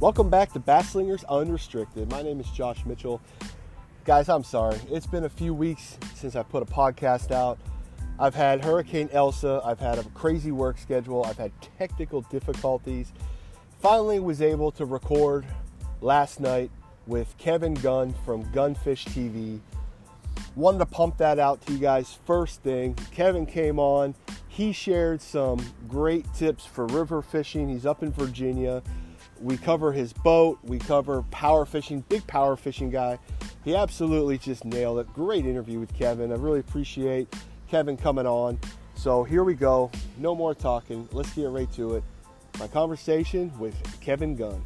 Welcome back to Bass Slingers Unrestricted. My name is Josh Mitchell. Guys, I'm sorry. It's been a few weeks since I put a podcast out. I've had Hurricane Elsa, I've had a crazy work schedule, I've had technical difficulties. Finally was able to record last night with Kevin Gunn from GunnFish TV. Wanted to pump that out to you guys first thing. Kevin came on. He shared some great tips for river fishing. He's up in Virginia. We cover his boat, we cover power fishing, big power fishing guy. He absolutely just nailed it. Great interview with Kevin. I really appreciate Kevin coming on. So here we go. No more talking. Let's get right to it. My conversation with Kevin Gunn.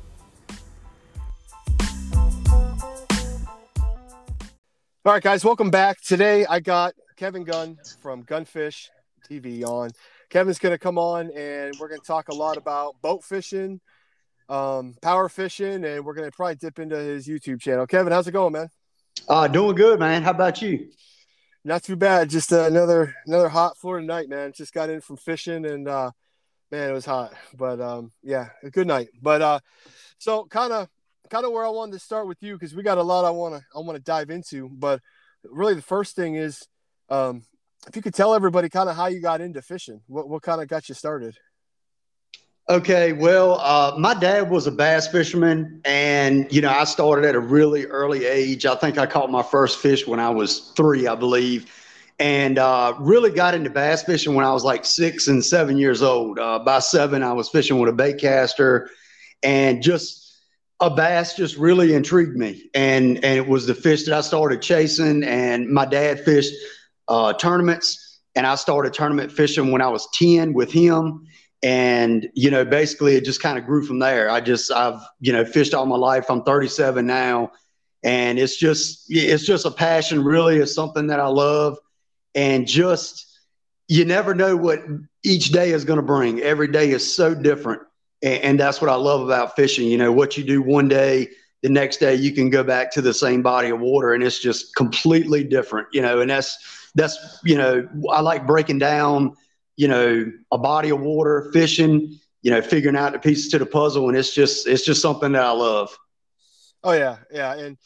All right, guys, welcome back. Today I got Kevin Gunn from GunnFish TV on. Kevin's going to come on and we're going to talk a lot about boat fishing, um, power fishing, and we're to probably dip into his YouTube channel. Kevin, how's it going, man? Uh, doing good, man. How about you? Not too bad. Just uh, another another hot Florida night, man. Just got in from fishing and uh, man, it was hot. But um, yeah, a good night. But uh, so kind of kind of where I wanted to start with you because we got a lot I want to I want to dive into. But really, the first thing is um, if you could tell everybody kind of how you got into fishing. What what kind of got you started? Okay, well, uh, my dad was a bass fisherman, and you know, I started at a really early age. I think I caught my first fish when I was three, I believe, and uh, really got into bass fishing when I was like six and seven years old. Uh, by seven, I was fishing with a bait caster, and just a bass just really intrigued me, and and it was the fish that I started chasing. And my dad fished uh, tournaments, and I started tournament fishing when I was ten with him and you know basically it just kind of grew from there. I just i've you know fished all my life. I'm 37 now. And it's just it's just a passion really. It's something that i love. And just you never know what each day is going to bring. Every day is so different. And, and that's what i love about fishing you know what you do one day the next day you can go back to the same body of water and it's just completely different you know. And that's that's you know i like breaking down you know, a body of water, fishing, you know, figuring out the pieces to the puzzle. And it's just, it's just something that I love. Oh yeah. Yeah. And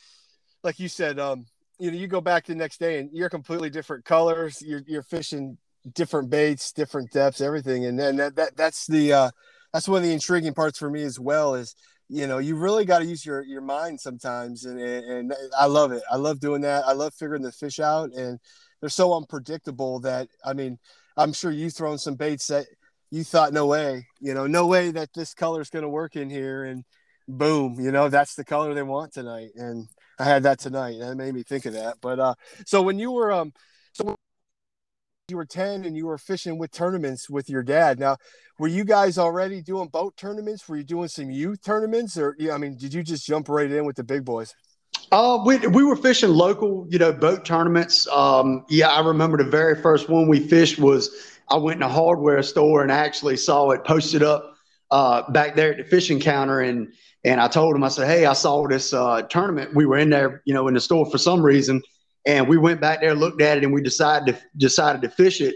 like you said, um, you know, you go back the next day and you're completely different colors. You're, you're fishing different baits, different depths, everything. And then that, that that's the, uh, that's one of the intriguing parts for me as well is, you know, you really got to use your, your mind sometimes. And, and, and I love it. I love doing that. I love figuring the fish out and they're so unpredictable that, I mean, I'm sure you've thrown some baits that you thought no way, you know, no way that this color is going to work in here, and boom, you know, that's the color they want tonight, and I had that tonight, it made me think of that. But uh, so when you were um, so you were 10 and you were fishing with tournaments with your dad. Now, were you guys already doing boat tournaments? Were you doing some youth tournaments, or yeah, I mean, did you just jump right in with the big boys? Uh, we, we were fishing local, you know, boat tournaments. Um, yeah, I remember the very first one we fished was I went in a hardware store and actually saw it posted up uh, back there at the fishing counter. And, and I told him, I said, Hey, I saw this uh, tournament. We were in there, you know, in the store for some reason. And we went back there, looked at it, and we decided to decided to fish it.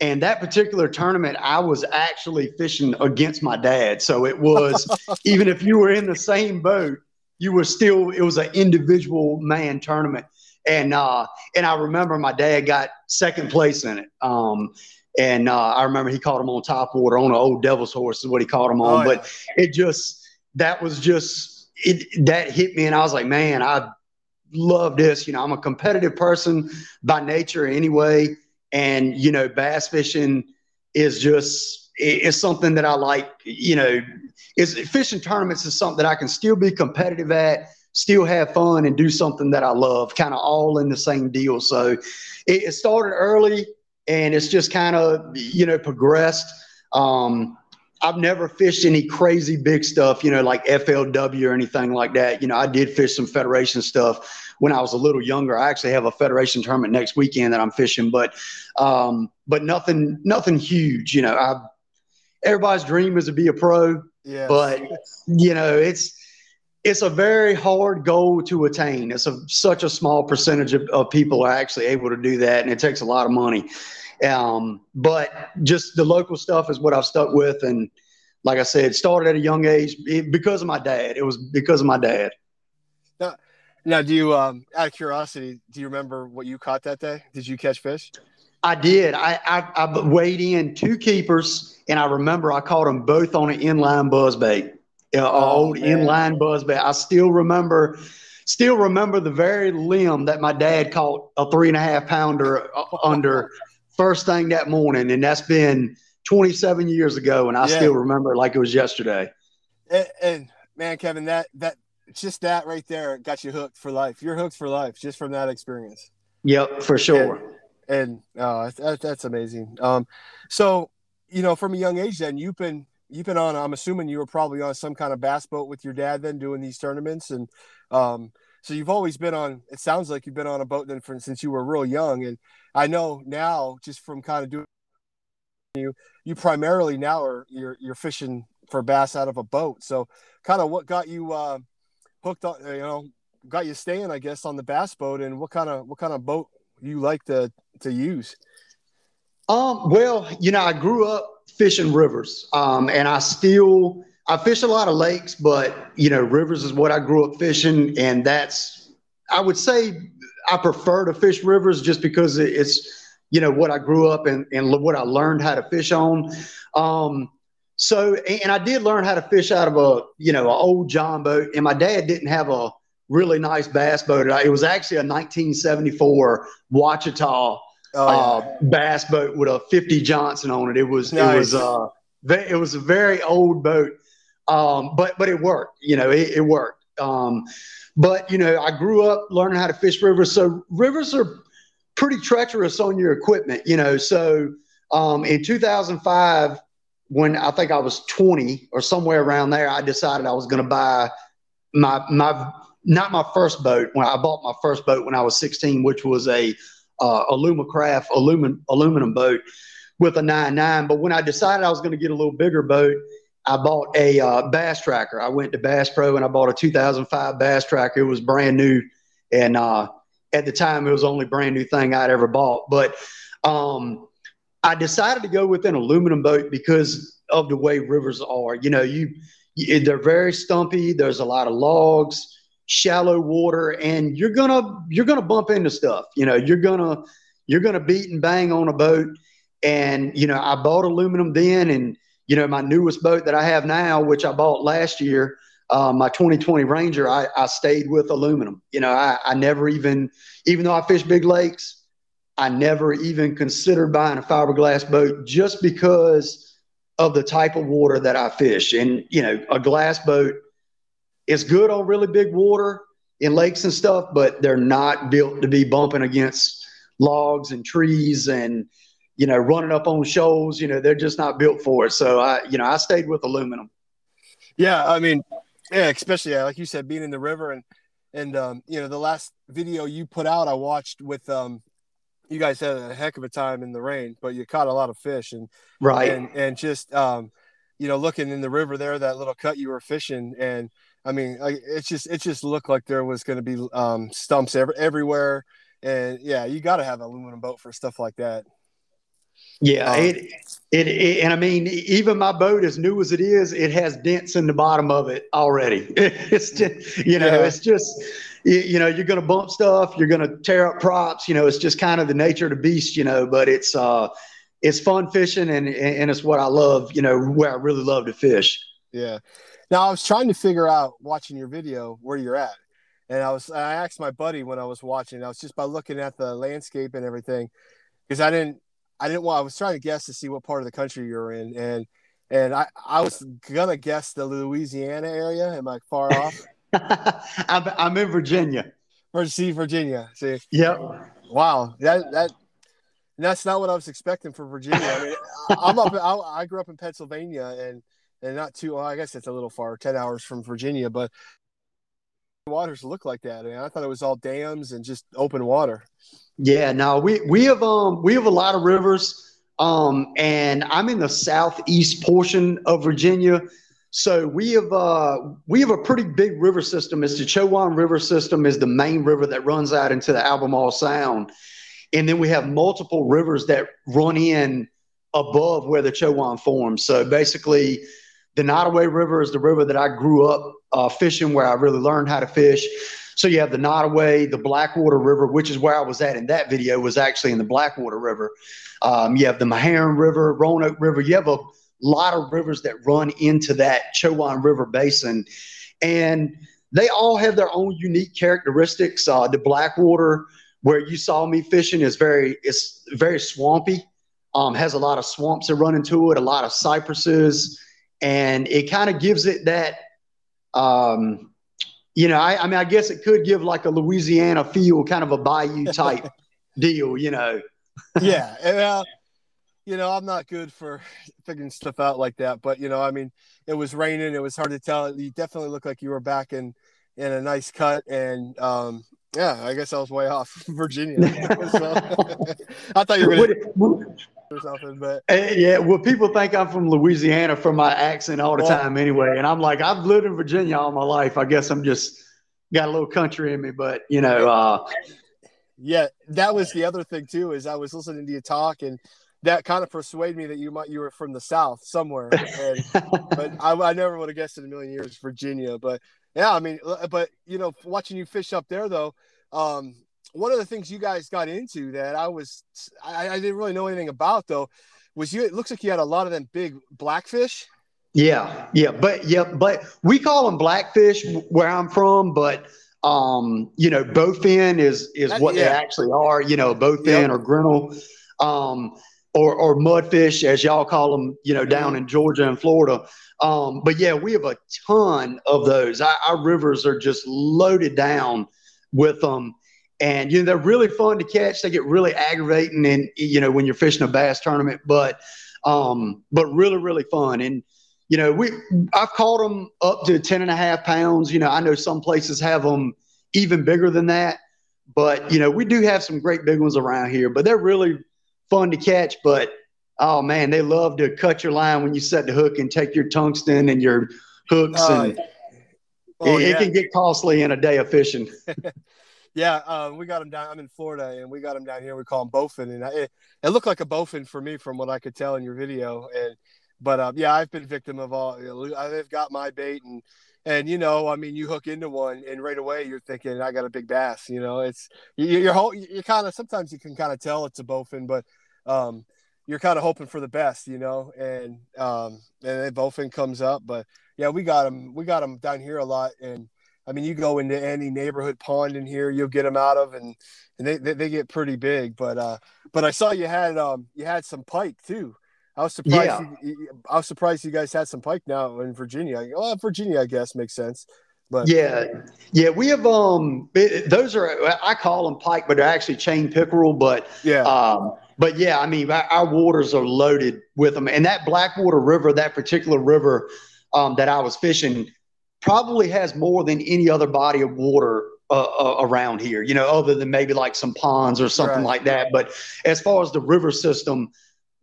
And that particular tournament, I was actually fishing against my dad. So it was, even if you were in the same boat, you were still it was an individual man tournament. And uh and i remember my dad got second place in it. Um and uh, i remember he caught him on top water on an old devil's horse is what he caught him on. Oh, yeah. but it just that was just it that hit me and i was like man i love this. You know i'm a competitive person by nature anyway. And you know bass fishing is just it's something that I like, you know, is fishing tournaments is something that I can still be competitive at, still have fun and do something that I love, kind of all in the same deal. So it, it started early and it's just kind of, you know, progressed. Um, I've never fished any crazy big stuff, you know, like FLW or anything like that. You know, I did fish some federation stuff when I was a little younger. I actually have a federation tournament next weekend that I'm fishing, but um, but nothing nothing huge. You know, I everybody's dream is to be a pro. Yeah. But you know, it's it's a very hard goal to attain. It's a, such a small percentage of, of people are actually able to do that, and it takes a lot of money. Um, but just the local stuff is what I've stuck with, and like I said, started at a young age because of my dad. It was because of my dad. Now, now do you, um, out of curiosity, do you remember what you caught that day? Did you catch fish? I did. I, I, I weighed in two keepers, and I remember I caught them both on an inline buzzbait, an oh, old man. inline buzzbait. I still remember, still remember the very limb that my dad caught a three and a half pounder uh, uh, under first thing that morning, and that's been 27 years ago, and I yeah. still remember it like it was yesterday. And, and, man, Kevin, that that just that right there got you hooked for life. You're hooked for life just from that experience. Yep, for sure. And, and uh, that, that's amazing. Um, so you know, from a young age, then you've been you've been on. I'm assuming you were probably on some kind of bass boat with your dad then doing these tournaments, and um, so you've always been on. It sounds like you've been on a boat then for, since you were real young, and I know now just from kind of doing you you primarily now are you're you're fishing for bass out of a boat. So kind of what got you uh, hooked on you know got you staying I guess on the bass boat and what kind of what kind of boat you like to to use? Um well, you know, I grew up fishing rivers. Um and I still I fish a lot of lakes, but you know, rivers is what I grew up fishing and that's I would say I prefer to fish rivers just because it's you know what I grew up and and what I learned how to fish on. Um, so and I did learn how to fish out of a you know an old John boat, and my dad didn't have a really nice bass boat. It was actually a 1974 Ouachita oh, yeah. uh, bass boat with a 50 Johnson on it. It was nice. it was uh it was a very old boat, um, but but it worked. You know, it, it worked. Um, but you know, I grew up learning how to fish rivers. So rivers are pretty treacherous on your equipment, you know. So um, in 2005, when I think I was 20 or somewhere around there, I decided I was going to buy my my not my first boat. When I bought my first boat when I was 16, which was a uh, Alumacraft aluminum aluminum boat with a nine nine. But when I decided I was going to get a little bigger boat, I bought a uh, Bass Tracker. I went to Bass Pro and I bought a 2005 Bass Tracker. It was brand new, and uh, at the time it was the only brand new thing I'd ever bought. But um, I decided to go with an aluminum boat because of the way rivers are. You know, you, you they're very stumpy. There's a lot of logs, shallow water, and you're gonna you're gonna bump into stuff. You know, you're gonna you're gonna beat and bang on a boat. And you know, I bought aluminum then, and you know, my newest boat that I have now, which I bought last year, uh, my 2020 Ranger, I, I stayed with aluminum. You know, I, I never even, even though I fish big lakes, I never even considered buying a fiberglass boat just because of the type of water that I fish. And, you know, a glass boat is good on really big water in lakes and stuff, but they're not built to be bumping against logs and trees and, you know, running up on shoals. You know, they're just not built for it. So I, you know, I stayed with aluminum. Yeah. I mean, yeah, especially yeah, like you said, being in the river and and um, you know the last video you put out, I watched with um, you guys had a heck of a time in the rain, but you caught a lot of fish and right and and just um, you know looking in the river there, that little cut you were fishing, and I mean it's just it just looked like there was going to be um, stumps every, everywhere, and yeah, you got to have an aluminum boat for stuff like that. Yeah, um, it, it, it, and I mean, even my boat, as new as it is, it has dents in the bottom of it already. It's just, you know, yeah. it's just, you know, you're going to bump stuff, you're going to tear up props. You know, it's just kind of the nature of the beast. You know, but it's uh, it's fun fishing, and and it's what I love. You know, where I really love to fish. Yeah. Now I was trying to figure out watching your video where you're at, and I was I asked my buddy when I was watching. I was just by looking at the landscape and everything, because I didn't I didn't want. I was trying to guess to see what part of the country you're in, and and I I was gonna guess the Louisiana area. Am I far off? I'm I'm in Virginia. See Virginia. See. Yep. Wow. That that. That's not what I was expecting for Virginia. I mean, I'm up. I, I grew up in Pennsylvania, and and not too. Well, I guess it's a little far, ten hours from Virginia, but waters look like that. I, mean, I thought it was all dams and just open water. Yeah, no, we we have um we have a lot of rivers. Um, and I'm in the southeast portion of Virginia. So we have uh we have a pretty big river system. It's the Chowan River system is the main river that runs out into the Albemarle Sound. And then we have multiple rivers that run in above where the Chowan forms. So basically the Nottoway River is the river that I grew up uh, fishing, where I really learned how to fish. So you have the Nottoway, the Blackwater River, which is where I was at in that video, was actually in the Blackwater River. Um, you have the Meherrin River, Roanoke River. You have a lot of rivers that run into that Chowan River basin, and they all have their own unique characteristics. Uh, the Blackwater, where you saw me fishing, is very it's very swampy. Um, has a lot of swamps that run into it, a lot of cypresses, and it kind of gives it that. Um, you know, I, I mean, I guess it could give like a Louisiana feel, kind of a bayou type deal. You know. yeah, and, uh, you know, I'm not good for figuring stuff out like that, but you know, I mean, it was raining. It was hard to tell. You definitely looked like you were back in in a nice cut, and um, yeah, I guess I was way off Virginia. so, I thought you were going to or something, but uh, yeah, well, people think I'm from Louisiana from my accent all the well, time anyway, and I'm like, I've lived in Virginia all my life. I guess I'm just got a little country in me, but you know, uh, yeah, that was the other thing too. Is I was listening to you talk and that kind of persuaded me that you might you were from the south somewhere and, but I, I, never would have guessed in a million years virginia but yeah i mean uh, but you know watching you fish up there though um, one of the things you guys got into that i was I, I, didn't really know anything about though was you it looks like you had a lot of them big blackfish yeah yeah but yeah but we call them blackfish where i'm from but um you know bowfin is is that, what yeah. they actually are you know bowfin yep. or grinnell um or, or mudfish, as y'all call them, you know, down in Georgia and Florida. Um, but yeah, we have a ton of those. Our, our, rivers are just loaded down with them. And, you know, they're really fun to catch. They get really aggravating and, you know, when you're fishing a bass tournament, but, um, but really, really fun. And, you know, we, I've caught them up to 10 and a half pounds. You know, I know some places have them even bigger than that, but, you know, we do have some great big ones around here, but they're really, fun to catch, but oh man, they love to cut your line when you set the hook and take your tungsten and your hooks, uh, and oh, it, yeah. it, can get costly in a day of fishing. yeah, uh, we got them down. I'm in Florida, and we got them down here. We call them bowfin, and I, it, it, looked like a bowfin for me from what I could tell in your video. And but uh, yeah, I've been victim of all. They've got my bait, and and you know, I mean, you hook into one, and right away you're thinking, I got a big bass. You know, it's you, you're whole. you're kind of sometimes you can kind of tell it's a bowfin, but um, you're kind of hoping for the best, you know, and um, and then bowfin comes up, but yeah, we got them, we got them down here a lot, and I mean, you go into any neighborhood pond in here, you'll get them out of, and and they, they, they get pretty big, but uh, but I saw you had um you had some pike too. I was surprised. Yeah. You, I was surprised you guys had some pike now in Virginia. Well, Virginia, I guess, makes sense. But yeah, yeah, we have um those are I call them pike, but they're actually chain pickerel. But yeah, um, but yeah, I mean, our, our, waters are loaded with them. And that Blackwater River, that particular river um, that I was fishing, probably has more than any other body of water uh, uh, around here, you know, other than maybe like some ponds or something right. like that. But as far as the river system,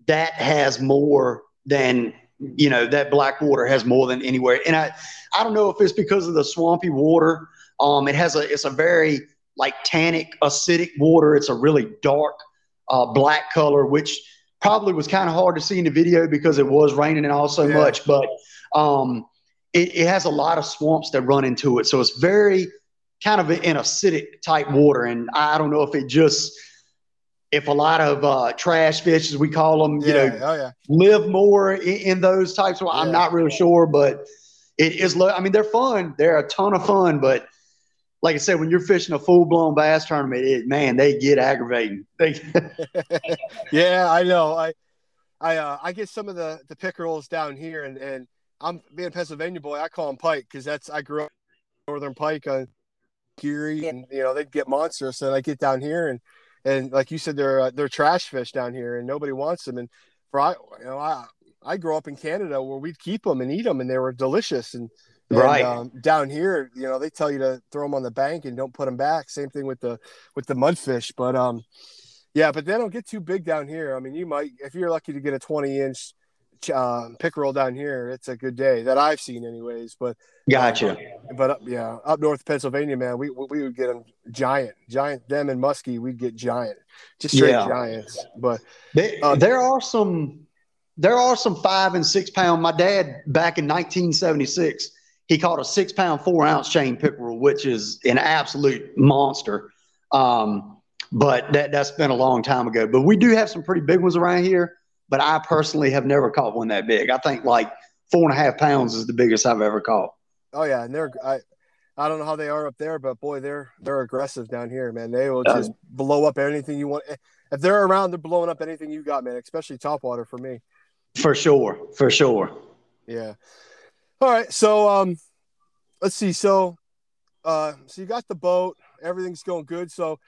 that has more than, you know, that Blackwater has more than anywhere. And I, I don't know if it's because of the swampy water. Um, it has a, it's a very like tannic, acidic water. It's a really dark uh, black color, which probably was kind of hard to see in the video because it was raining and all so yeah. much. But um, it, it, has a lot of swamps that run into it, so it's very kind of an acidic type water. And I don't know if it just if a lot of uh, trash fish, as we call them, you yeah. know, oh, yeah. live more in, in, those types. Well, I'm not really sure, but it is. I mean, they're fun. They're a ton of fun, but like I said, when you're fishing a full blown bass tournament, it, man, they get aggravating. They yeah, I know. I I uh, I get some of the the pickerels down here, and and I'm being a Pennsylvania boy. I call them pike because that's I grew up northern pike on Geary, and you know they'd get monstrous. And I get down here, and and like you said, they're uh, they're trash fish down here, and nobody wants them. And for I, you know, I I grew up in Canada where we'd keep them and eat them, and they were delicious. And and, right um, down here, you know, they tell you to throw them on the bank and don't put them back. Same thing with the with the mudfish, but um, yeah, but they don't get too big down here. I mean, you might if you're lucky to get a 20 inch uh, pickerel down here, it's a good day that I've seen, anyways. But gotcha. Uh, but uh, yeah, up north Pennsylvania, man, we we would get them giant, giant. Them and muskie, we'd get giant, just straight yeah. giants. But they, um, there are some there are some five and six pound. My dad back in 1976, he caught a six pound four ounce chain pickerel, which is an absolute monster. Um, but that that's been a long time ago. But we do have some pretty big ones around here. But I personally have never caught one that big. I think like four and a half pounds is the biggest I've ever caught. Oh yeah, and they're I I don't know how they are up there, but boy, they're they're aggressive down here, man. They will just blow up anything you want. If they're around, they're blowing up anything you got, man. Especially topwater for me. For sure, for sure. Yeah. All right, so um, let's see. So, uh, so you got the boat, everything's going good. So,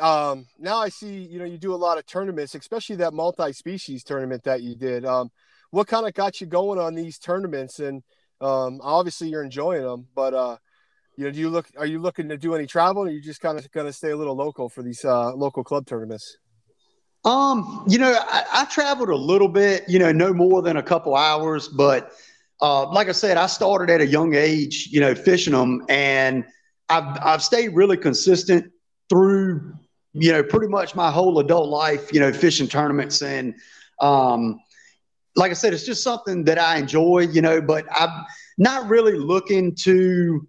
um, now I see, you know, you do a lot of tournaments, especially that multi-species tournament that you did. Um, what kind of got you going on these tournaments? And um, obviously you're enjoying them, but uh, you know, do you look? Are you looking to do any travel, or are you just kind of going to stay a little local for these uh, local club tournaments? Um, you know, I, I, traveled a little bit. You know, no more than a couple hours, but uh, like I said, I started at a young age. You know, fishing them, and I've I've stayed really consistent through. You know, pretty much my whole adult life. You know, fishing tournaments and. Um, like I said, it's just something that I enjoy, you know, but I'm not really looking to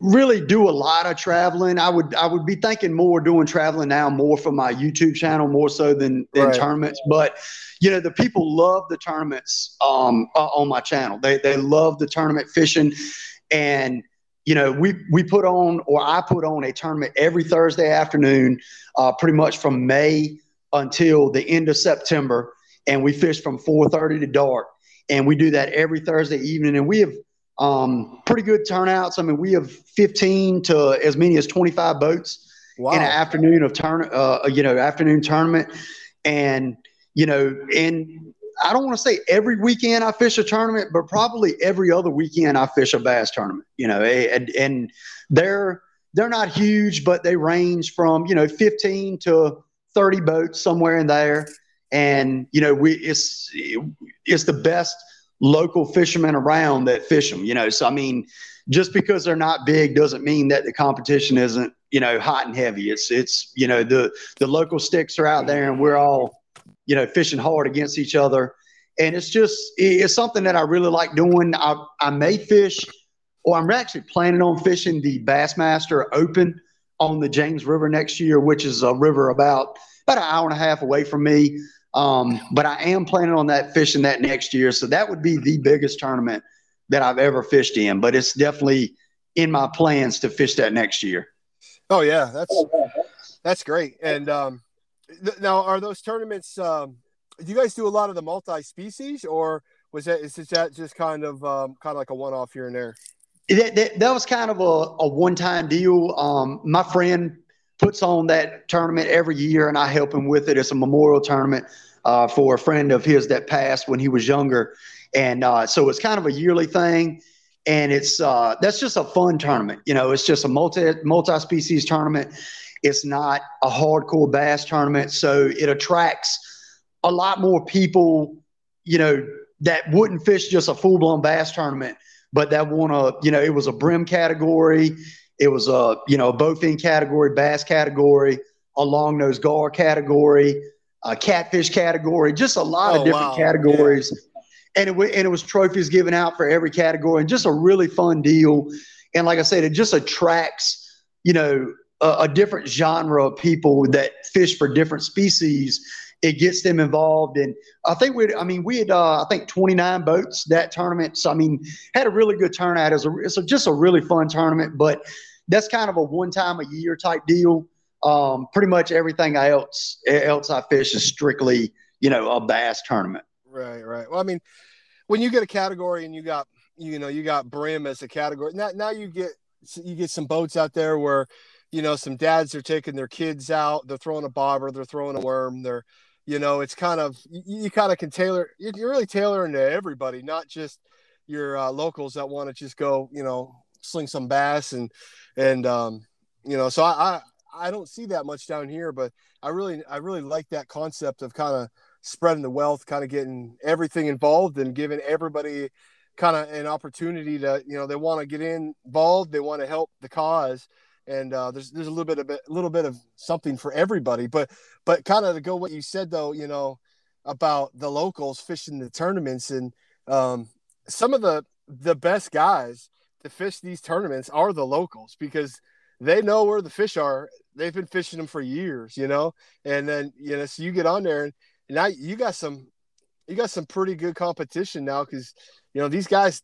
really do a lot of traveling. I would I would be thinking more doing traveling now more for my YouTube channel more so than than right. tournaments. But you know, the people love the tournaments um, uh, on my channel. They they love the tournament fishing, and you know we we put on or I put on a tournament every Thursday afternoon, uh, pretty much from May until the end of September, and we fish from 4:30 to dark. And we do that every Thursday evening, and we have um, pretty good turnouts. I mean, we have 15 to as many as 25 boats wow. in an afternoon of turn, uh, you know, afternoon tournament. And, you know, and I don't want to say every weekend I fish a tournament, but probably every other weekend I fish a bass tournament, you know, and, and they're, they're not huge, but they range from, you know, 15 to 30 boats somewhere in there. And, you know, we, it's, it's the best, local fishermen around that fish them. You know, so I mean, just because they're not big doesn't mean that the competition isn't you know hot and heavy. It's it's you know the the local sticks are out there and we're all you know fishing hard against each other. And it's just it's something that I really like doing. I I may fish, or I'm actually planning on fishing the Bassmaster Open on the James River next year, which is a river about about an hour and a half away from me. Um, but I am planning on that fishing that next year. So that would be the biggest tournament that I've ever fished in. But it's definitely in my plans to fish that next year. Oh yeah, that's that's great. And um, th- now, are those tournaments? Um, do you guys do a lot of the multi-species, or was that is that just kind of um, kind of like a one-off here and there? That, that, that was kind of a, a one-time deal. Um, my friend puts on that tournament every year, and I help him with it. It's a memorial tournament uh, for a friend of his that passed when he was younger, and uh, so it's kind of a yearly thing. And it's uh, that's just a fun tournament. You know, it's just a multi multi species tournament. It's not a hardcore bass tournament, so it attracts a lot more people. You know, that wouldn't fish just a full blown bass tournament, but that want to. You know, it was a brim category it was a you know a bowfin category, bass category, a long nose gar category, a catfish category, just a lot oh, of different wow. categories. Yeah. And it, and it was trophies given out for every category, and just a really fun deal. And like I said, it just attracts you know a, a different genre of people that fish for different species it gets them involved. And I think we, I mean, we had, uh, I think 29 boats that tournament. So, I mean, had a really good turnout. It's, a, it's a, just a really fun tournament, but that's kind of a one time a year type deal. Um, pretty much everything else else I fish is strictly you know a bass tournament. Right, right. Well, I mean, when you get a category and you got you know you got brim as a category, now now you get you get some boats out there where you know some dads are taking their kids out, they're throwing a bobber, they're throwing a worm, they're you know it's kind of you, you kind of can tailor you're really tailoring to everybody, not just your uh, locals that want to just go you know sling some bass and and um, you know, so I, I I don't see that much down here, but I really I really like that concept of kind of spreading the wealth, kind of getting everything involved and giving everybody kind of an opportunity to you know they want to get involved, they want to help the cause, and uh, there's there's a little bit of a little bit of something for everybody. But but kind of to go what you said though, you know, about the locals fishing the tournaments and um, some of the the best guys to fish these tournaments are the locals because they know where the fish are. They've been fishing them for years, you know. And then you know, so you get on there and now you got some you got some pretty good competition now because you know these guys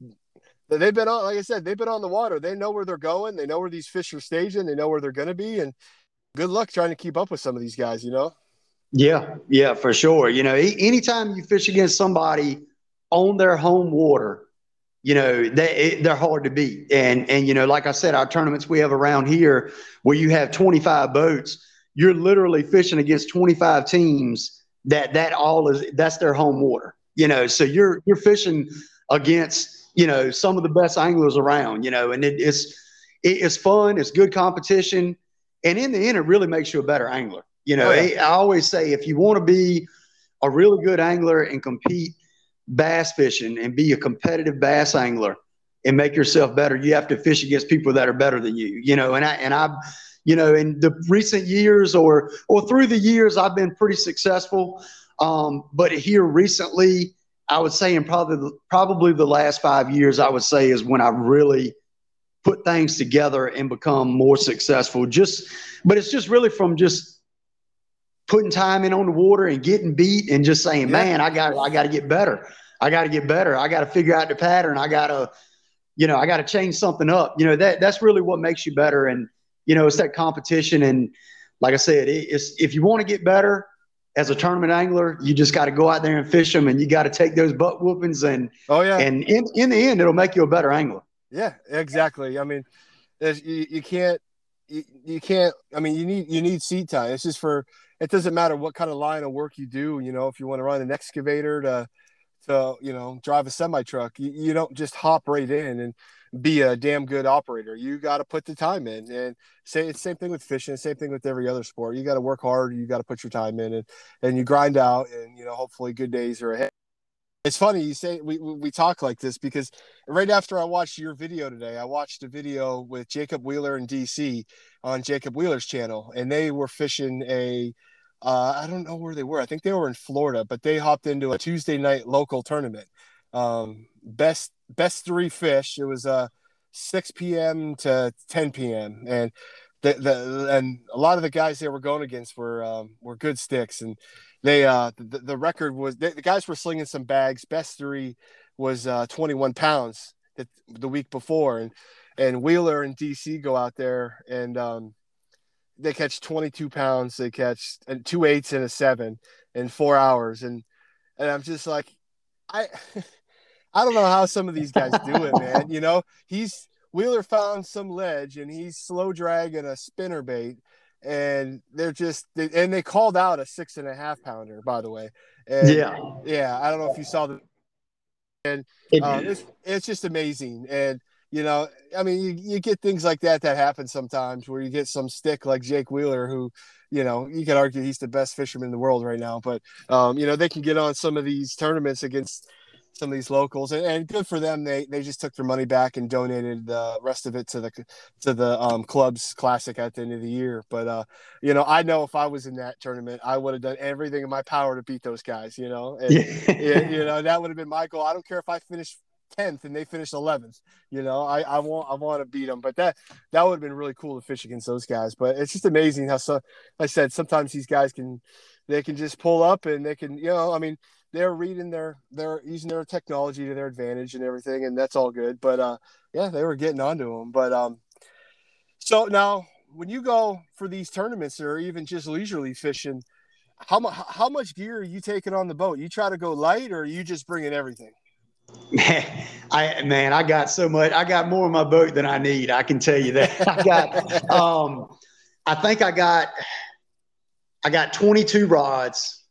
they've been on like I said, they've been on the water. They know where they're going, they know where these fish are staging, they know where they're gonna be, and good luck trying to keep up with some of these guys, you know. Yeah, yeah, for sure. You know, anytime you fish against somebody on their home water, you know they they're hard to beat. And and you know, like I said, our tournaments we have around here where you have 25 boats, you're literally fishing against 25 teams that that all is that's their home water. You know, so you're you're fishing against you know some of the best anglers around. You know, and it, it's it, it's fun, it's good competition, and in the end, it really makes you a better angler. You know, oh, yeah. I always say if you want to be a really good angler and compete bass fishing and be a competitive bass angler and make yourself better, you have to fish against people that are better than you. You know, and I and I, you know, in the recent years or or through the years, I've been pretty successful. Um, but here recently, I would say in probably probably the last five years, I would say is when I really put things together and become more successful. Just, but it's just really from just putting time in on the water and getting beat and just saying, yeah. man, I got I got to get better. I got to get better. I got to figure out the pattern. I got to, you know, I got to change something up. You know, that that's really what makes you better. And you know, it's that competition. And like I said, it's if you want to get better as a tournament angler, you just got to go out there and fish them, and you got to take those butt whoopings. And oh yeah, and in in the end, it'll make you a better angler. Yeah, exactly. I mean, you, you can't you, you can't. I mean, you need you need seat time. It's just for it doesn't matter what kind of line of work you do. You know, if you want to run an excavator to, to you know, drive a semi truck, you, you don't just hop right in and be a damn good operator. You got to put the time in. And say it's same thing with fishing, same thing with every other sport. You got to work hard. You got to put your time in, and and you grind out. And you know, hopefully, good days are ahead. It's funny you say we we talk like this because right after I watched your video today, I watched a video with Jacob Wheeler in DC on Jacob Wheeler's channel, and they were fishing a uh, I don't know where they were. I think they were in Florida, but they hopped into a Tuesday night local tournament. Um, best best three fish. It was uh 6 p.m. to 10 p.m. and the, the and a lot of the guys they were going against were um, were good sticks and they uh the, the record was they, the guys were slinging some bags. Best three was uh 21 pounds the, the week before and and Wheeler and DC go out there and um they catch 22 pounds. They catch and two eights and a seven in four hours. And, and I'm just like, I, I don't know how some of these guys do it, man. You know, he's Wheeler found some ledge and he's slow dragging a spinner bait and they're just and they called out a six and a half pounder by the way and yeah yeah i don't know if you saw the and um, it's, it's just amazing and you know, I mean, you, you get things like that that happen sometimes where you get some stick like Jake Wheeler, who, you know, you could argue he's the best fisherman in the world right now, but, um, you know, they can get on some of these tournaments against some of these locals and, and good for them. They, they just took their money back and donated the rest of it to the, to the, um, club's classic at the end of the year. But, uh, you know, I know if I was in that tournament, I would have done everything in my power to beat those guys, you know, and, yeah. you know, that would have been my goal. I don't care if I finished 10th and they finished 11th. You know, I, I want I want to beat them, but that that would have been really cool to fish against those guys. But it's just amazing how so I said sometimes these guys can they can just pull up and they can you know I mean they're reading their they're using their technology to their advantage and everything and that's all good. But uh yeah they were getting onto them. But um so now when you go for these tournaments or even just leisurely fishing. How, how much gear are you taking on the boat? You try to go light, or you just bringing everything? Man, I man, I got so much. I got more in my boat than I need. I can tell you that. I got. um, I think I got. I got 22 rods.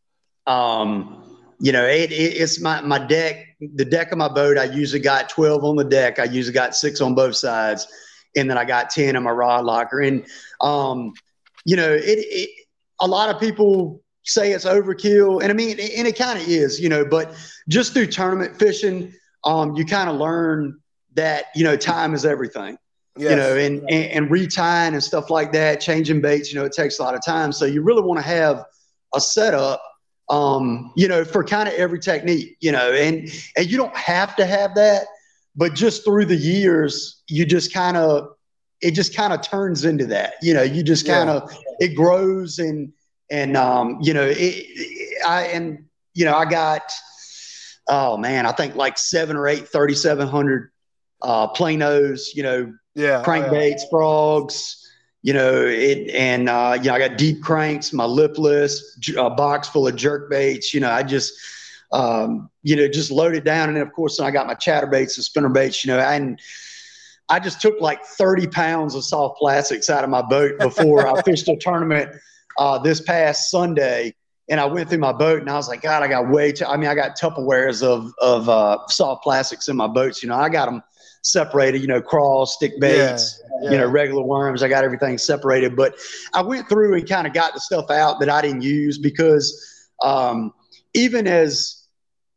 Um, you know, it, it, it's my my deck. The deck of my boat. I usually got 12 on the deck. I usually got six on both sides, and then I got 10 in my rod locker. And um, you know, it, it a lot of people say it's overkill, and I mean, and it kind of is, you know. But just through tournament fishing, um, you kind of learn that you know time is everything. Yes. You know, and, and and retying and stuff like that, changing baits. You know, it takes a lot of time. So you really want to have a setup um, you know, for kind of every technique, you know, and and you don't have to have that, but just through the years, you just kind of it just kind of turns into that, you know, you just kind of yeah. it grows and and um, you know, it, it, I and you know, I got oh man, I think like seven or eight 3700 uh planos, you know, yeah, crankbaits, oh, yeah. frogs, you know, it and uh, you know, I got deep cranks, my lipless, a box full of jerk baits. You know, I just um, you know, just loaded down, and then of course I got my chatter baits and spinner baits. You know, and I just took like 30 pounds of soft plastics out of my boat before I fished a tournament uh, this past Sunday. And I went through my boat and I was like, God, I got way too. I mean, I got Tupperwares of of uh, soft plastics in my boats. You know, I got them separated, you know, craws, stick baits, yeah, yeah. you know, regular worms. I got everything separated. But I went through and kind of got the stuff out that I didn't use because um, even as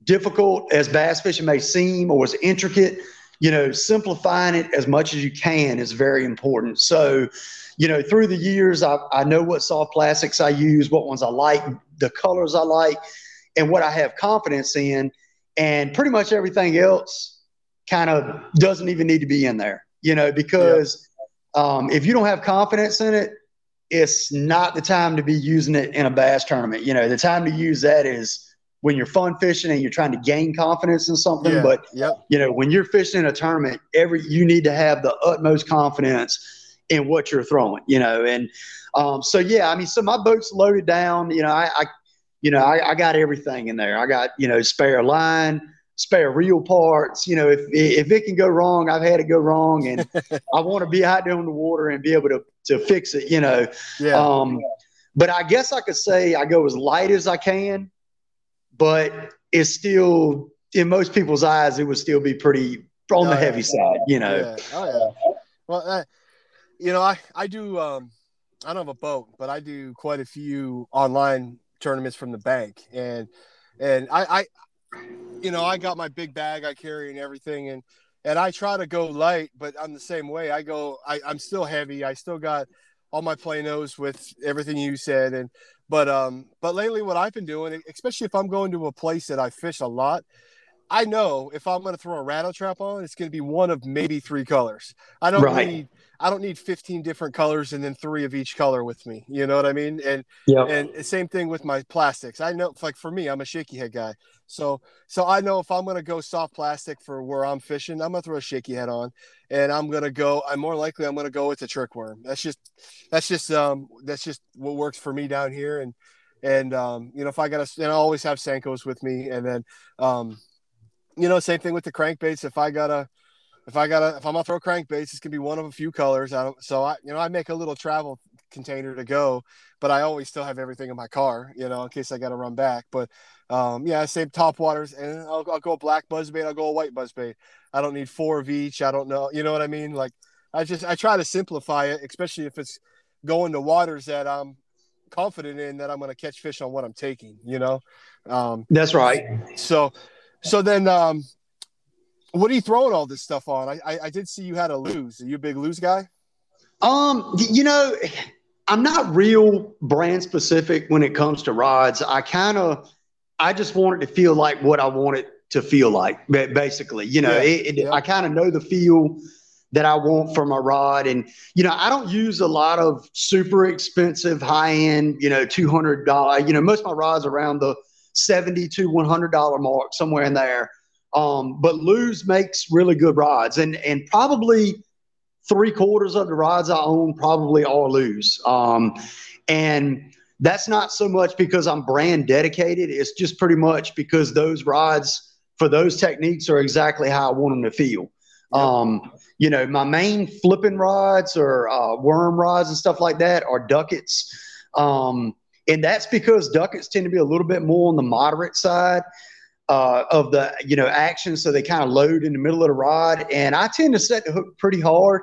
difficult as bass fishing may seem or as intricate, you know, simplifying it as much as you can is very important. So, you know, through the years, I, I know what soft plastics I use, what ones I like, the colors I like, and what I have confidence in. And pretty much everything else kind of doesn't even need to be in there, you know, because yeah. um, if you don't have confidence in it, it's not the time to be using it in a bass tournament. You know, the time to use that is when you're fun fishing and you're trying to gain confidence in something. Yeah. But yep. you know, when you're fishing in a tournament, every you need to have the utmost confidence in what you're throwing. You know, and um, so yeah, I mean, so my boat's loaded down. You know, I, I you know, I, I got everything in there. I got you know spare line spare reel parts. You know, if if it can go wrong, I've had it go wrong, and I want to be out there on the water and be able to to fix it. You know, yeah. Um, but I guess I could say I go as light as I can, but it's still in most people's eyes it would still be pretty on oh, the heavy side. You know. Yeah. Oh yeah. Well, uh, you know, I I do. Um, I don't have a boat, but I do quite a few online tournaments from the bank, and and I, I you know, I got my big bag I carry and everything, and and I try to go light, but I'm the same way. I go, I, I'm still heavy. I still got all my planos with everything you said, and but um, but lately what I've been doing, especially if I'm going to a place that I fish a lot, I know if I'm going to throw a rattle trap on, it's going to be one of maybe three colors. I don't right. need I don't need 15 different colors and then three of each color with me. You know what I mean? And yeah, and same thing with my plastics. I know like for me, I'm a shaky head guy. So so I know if I'm gonna go soft plastic for where I'm fishing, I'm gonna throw a shaky head on and I'm gonna go I'm more likely I'm gonna go with a trick worm. That's just that's just um that's just what works for me down here. And and um, you know, if I gotta and I always have Senkos with me and then um you know, same thing with the crankbaits. If I gotta if I gotta if I'm gonna throw crankbaits, it's gonna be one of a few colors. I don't so I you know I make a little travel container to go, but I always still have everything in my car, you know, in case I gotta run back. But um, yeah, same top waters, and I'll, I'll go a black buzzbait, I'll go a white buzzbait. I don't need four of each. I don't know, you know what I mean? Like I just I try to simplify it, especially if it's going to waters that I'm confident in that I'm gonna catch fish on what I'm taking, you know. Um, That's right. So so then um what are you throwing all this stuff on? I, I, I did see you had a Lew's. Are you a big Lew's guy? Um, you know, I'm not real brand specific when it comes to rods. I kind of, I just want it to feel like what I want it to feel like, basically. You know, yeah, it, it, yeah. I kind of know the feel that I want for my rod. And, you know, I don't use a lot of super expensive, high end, you know, $200. You know, most of my rods around the 70 to $100 mark, somewhere in there. Um, but Lew's makes really good rods, and and probably three quarters of the rods I own probably are Lew's. Um, and that's not so much because I'm brand dedicated. It's just pretty much because those rods for those techniques are exactly how I want them to feel. Um, you know, my main flipping rods or uh, worm rods and stuff like that are Ducketts. Um, and that's because Ducketts tend to be a little bit more on the moderate side uh, of the you know action, so they kind of load in the middle of the rod. And I tend to set the hook pretty hard,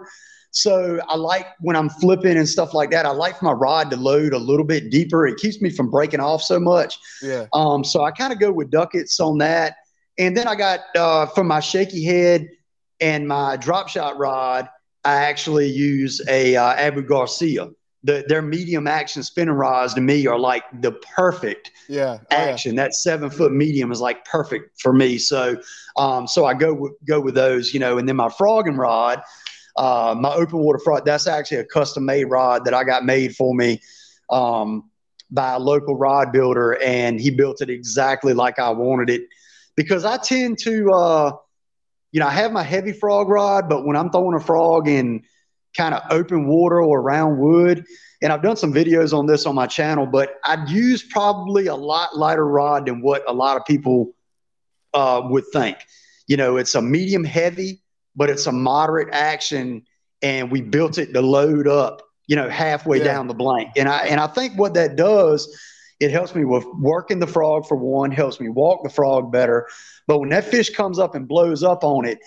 so I like when I'm flipping and stuff like that. I like my rod to load a little bit deeper. It keeps me from breaking off so much. Yeah. Um. So I kind of go with Ducketts on that, and then I got uh, for my shaky head and my drop shot rod. I actually use a uh, Abu Garcia. The, their medium action spinning rods to me are like the perfect yeah oh, action. Yeah. That seven foot medium is like perfect for me. So, um, so I go with, go with those, you know, and then my frogging rod, uh, my open water frog, that's actually a custom made rod that I got made for me, um, by a local rod builder and he built it exactly like I wanted it because I tend to, uh, you know, I have my heavy frog rod, but when I'm throwing a frog in kind of open water or around wood, and I've done some videos on this on my channel, but I'd use probably a lot lighter rod than what a lot of people uh, would think. You know, it's a medium heavy, but it's a moderate action, and we built it to load up. You know, halfway yeah. down the blank, and I and I think what that does it helps me with working the frog for one, helps me walk the frog better. But when that fish comes up and blows up on it,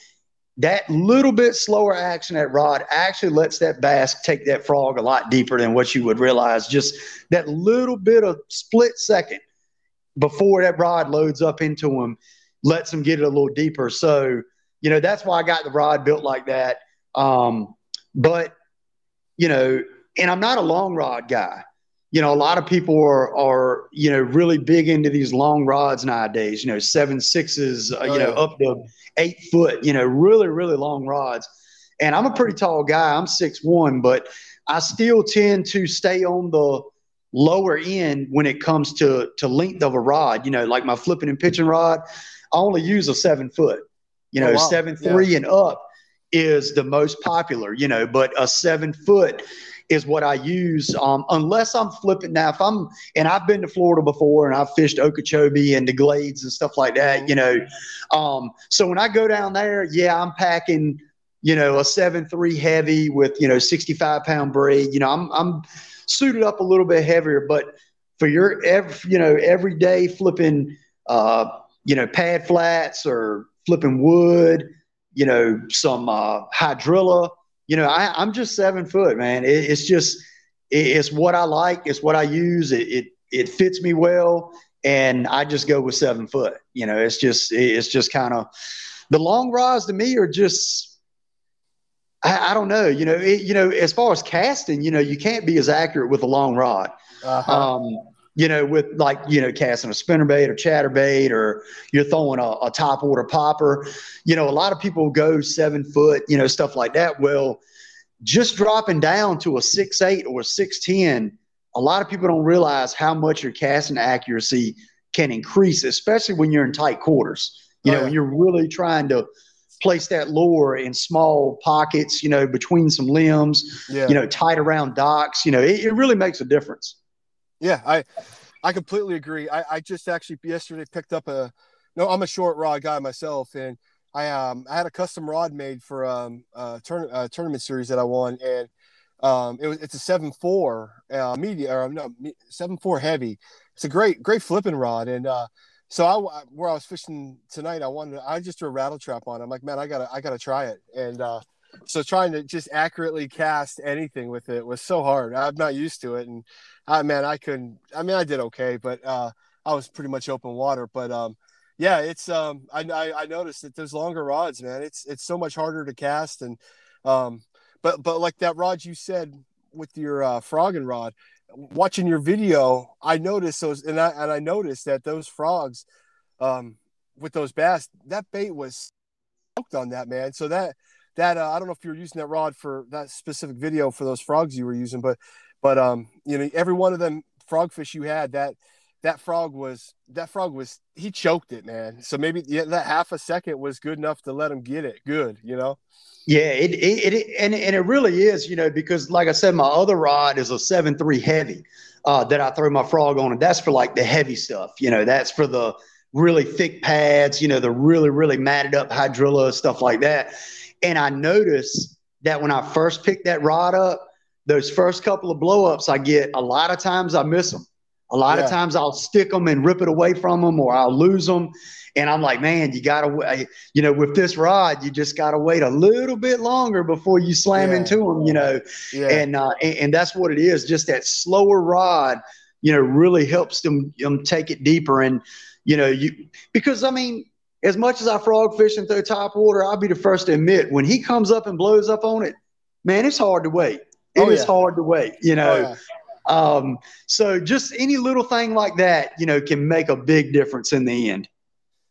that little bit slower action at rod actually lets that bass take that frog a lot deeper than what you would realize. Just that little bit of split second before that rod loads up into him lets him get it a little deeper. So, you know, that's why I got the rod built like that. Um, but, you know, and I'm not a long rod guy you know, a lot of people are, are, you know, really big into these long rods nowadays, you know, seven sixes, uh, oh, you know, yeah. up to eight foot, you know, really, really long rods. And I'm a pretty tall guy. I'm six one, but I still tend to stay on the lower end when it comes to, to length of a rod, you know, like my flipping and pitching rod, I only use a seven foot, you know, oh, wow. seven, three yeah. and up is the most popular, you know, but a seven foot, is what I use. Um, unless I'm flipping now, if I'm and I've been to Florida before and I've fished Okeechobee and the Glades and stuff like that, you know. Um, so when I go down there, yeah, I'm packing, you know, a seven three heavy with you know 65 pound braid. You know, I'm I'm suited up a little bit heavier, but for your every you know everyday flipping, uh, you know, pad flats or flipping wood, you know, some uh, hydrilla you know, I, am just seven foot, man. It, it's just, it, it's what I like. It's what I use. It, it, it fits me well. And I just go with seven foot. You know, it's just, it's just kind of the long rods to me are just, I, I don't know. You know, it, you know, as far as casting, you know, you can't be as accurate with a long rod. Uh-huh. Um, you know, with like, you know, casting a spinnerbait or chatterbait or you're throwing a, a top water popper. You know, a lot of people go seven foot, you know, stuff like that. Well, just dropping down to a six eight or six ten, a lot of people don't realize how much your casting accuracy can increase, especially when you're in tight quarters. You oh, know, yeah. when you're really trying to place that lure in small pockets, you know, between some limbs, yeah. you know, tight around docks, you know, it, it really makes a difference. Yeah, I I completely agree. I, I just actually yesterday picked up a no, I'm a short rod guy myself, and I um I had a custom rod made for um a, turn, a tournament series that I won, and um it was it's a seven four uh media or no seven four heavy. It's a great great flipping rod, and uh so I where I was fishing tonight, I wanted I just threw a rattle trap on. I'm like, man, I gotta I gotta try it, and uh so trying to just accurately cast anything with it was so hard. I'm not used to it, and I uh, man, I couldn't. I mean, I did okay, but uh, I was pretty much open water. But um, yeah, it's um, I, I, noticed that there's longer rods, man. It's it's so much harder to cast, and um, but but like that rod you said with your uh, frogging rod, watching your video, I noticed those, and I and I noticed that those frogs, um, with those bass, that bait was hooked on that man. So that that uh, I don't know if you were using that rod for that specific video for those frogs you were using, but but um, you know, every one of them frogfish you had that that frog was that frog was he choked it, man. So maybe yeah, that half a second was good enough to let him get it. Good, you know. Yeah, it, it, it and and it really is, you know, because like I said, my other rod is a seven three heavy uh, that I throw my frog on, and that's for like the heavy stuff. You know, that's for the really thick pads. You know, the really really matted up hydrilla stuff like that. And I notice that when I first pick that rod up, those first couple of blowups I get, a lot of times I miss them. A lot yeah. of times I'll stick them and rip it away from them or I'll lose them. And I'm like, man, you got to, you know, with this rod, you just got to wait a little bit longer before you slam yeah. into them, you know. Yeah. And, uh, and, and that's what it is. Just that slower rod, you know, really helps them, them take it deeper. And, you know, you, because I mean, as much as I frog fish and throw top water, I'll be the first to admit when he comes up and blows up on it, man, it's hard to wait. It oh, is hard to wait, you know. Oh, yeah. Um, so just any little thing like that, you know, can make a big difference in the end.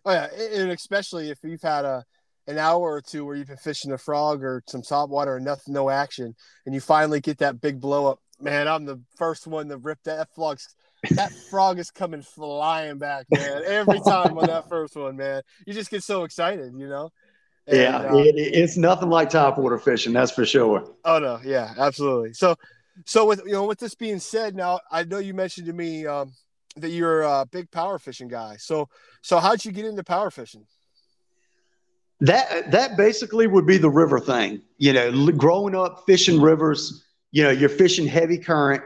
Oh yeah, and especially if you've had a an hour or two where you've been fishing a frog or some top water and nothing, no action, and you finally get that big blow up. Man, I'm the first one to rip that frog's that frog is coming flying back, man. Every time on that first one, man, you just get so excited, you know. And, yeah, uh, it, it's nothing like top water fishing, that's for sure. Oh no, yeah, absolutely. So, so with you know, with this being said, now I know you mentioned to me um, that you're a big power fishing guy. So, so how'd you get into power fishing? That that basically would be the river thing. You know, growing up fishing rivers, you know, you're fishing heavy current,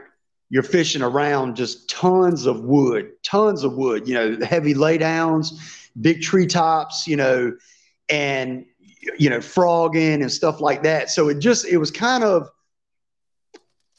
you're fishing around just tons of wood, tons of wood. You know, heavy laydowns, big treetops. You know, and you know, frogging and stuff like that. So it just it was kind of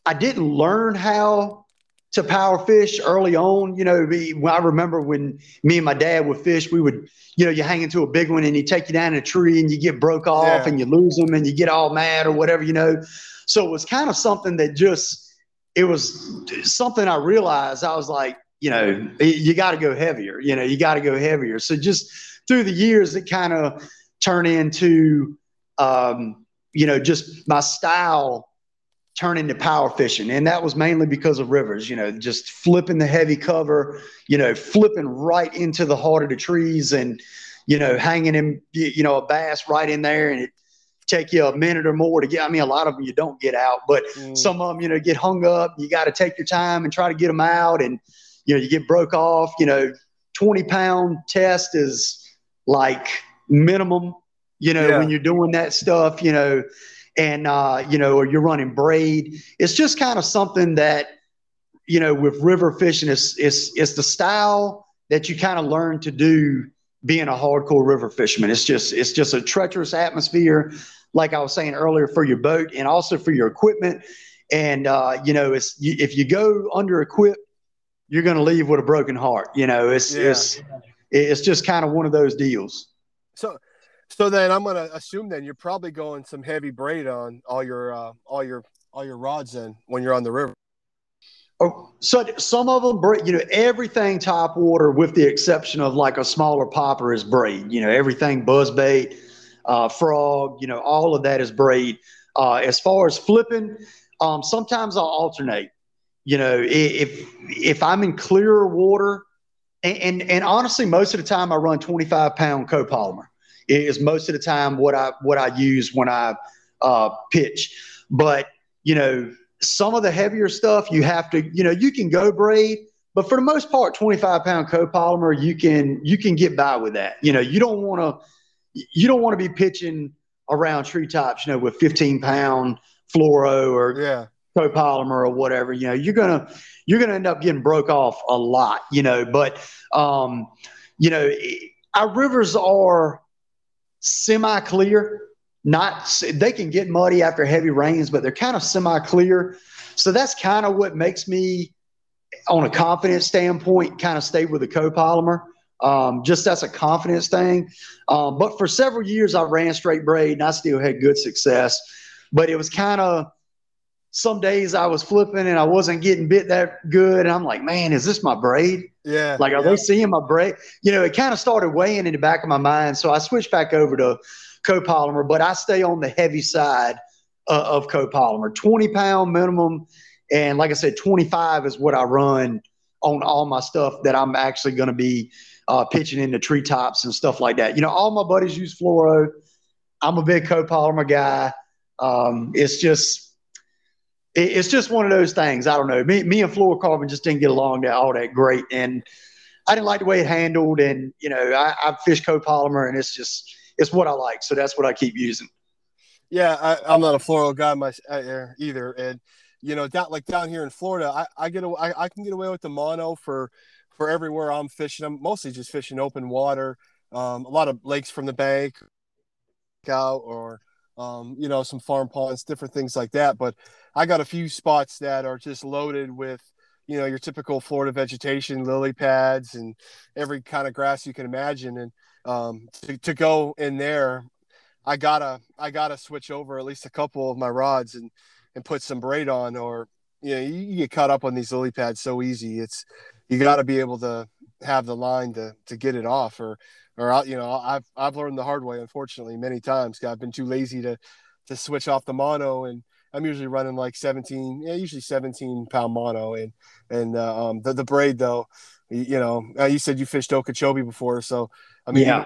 I didn't learn how to power fish early on. You know, I remember when me and my dad would fish, we would, you know, you hang into a big one and he take you down a tree and you get broke off yeah. and you lose them and you get all mad or whatever, you know. So it was kind of something that just, it was something I realized. I was like, you know, you got to go heavier. You know, you got to go heavier. So just through the years, it kind of turned into, um, you know, just my style turn into power fishing. And that was mainly because of rivers, you know, just flipping the heavy cover, you know, flipping right into the heart of the trees and, you know, hanging him, you know, a bass right in there and it take you a minute or more to get. I mean, a lot of them you don't get out, but mm. some of them, you know, get hung up. You got to take your time and try to get them out. And, you know, you get broke off, you know, 20 pound test is like minimum, you know, yeah. when you're doing that stuff, you know, and uh, you know, or you're running braid. It's just kind of something that you know with river fishing is is it's the style that you kind of learn to do being a hardcore river fisherman. It's just it's just a treacherous atmosphere, like I was saying earlier, for your boat and also for your equipment. And uh, you know, it's you, if you go under equipped, you're going to leave with a broken heart. You know, it's yeah. it's it's just kind of one of those deals. So so then I'm gonna assume then you're probably going some heavy braid on all your uh, all your all your rods then when you're on the river. Oh, so some of them. You know, everything top water, with the exception of like a smaller popper, is braid. You know, everything buzz bait, uh, frog. You know, all of that is braid. Uh, as far as flipping, um, sometimes I'll alternate. You know, if if I'm in clearer water, and, and, and honestly, most of the time I run 25 pound copolymer is most of the time what I what I use when I uh, pitch. But you know, some of the heavier stuff you have to, you know, you can go braid, but for the most part, 25 pound copolymer, you can you can get by with that. You know, you don't want to you don't want to be pitching around treetops, you know, with 15 pound fluoro or yeah. copolymer or whatever. You know, you're gonna you're gonna end up getting broke off a lot. You know, but um, you know, our rivers are semi clear. Not they can get muddy after heavy rains, but they're kind of semi clear. So that's kind of what makes me, on a confidence standpoint, kind of stay with the copolymer. Um, just that's a confidence thing. Um, but for several years, I ran straight braid and I still had good success. But it was kind of some days I was flipping and I wasn't getting bit that good. And I'm like, man, is this my braid? Yeah. Like, are yeah. they seeing my braid? You know, it kind of started weighing in the back of my mind. So I switched back over to copolymer, but I stay on the heavy side uh, of copolymer, 20 pound minimum. And like I said, 25 is what I run on all my stuff that I'm actually going to be uh, pitching into treetops and stuff like that. You know, all my buddies use fluoro. I'm a big copolymer guy. Um, it's just, it's just one of those things. I don't know. Me, me and fluorocarbon just didn't get along that all that great, and I didn't like the way it handled. And you know, I, I fish copolymer, and it's just it's what I like, so that's what I keep using. Yeah, I, am not a fluoro guy my, uh, either, and you know, down like down here in Florida, I, I get I, I can get away with the mono for for everywhere I'm fishing. I'm mostly just fishing open water, um, a lot of lakes from the bank out or um, you know, some farm ponds, different things like that. But I got a few spots that are just loaded with, you know, your typical Florida vegetation, lily pads, and every kind of grass you can imagine. And um, to, to go in there, I gotta I gotta switch over at least a couple of my rods and and put some braid on, or you know, you, you get caught up on these lily pads so easy. It's you got to be able to have the line to to get it off, or or you know, I've I've learned the hard way, unfortunately, many times. I've been too lazy to to switch off the mono and I'm usually running like 17, yeah, usually 17 pound mono. And, and, uh, um, the, the braid though, you, you know, uh, you said you fished Okeechobee before. So, I mean, yeah.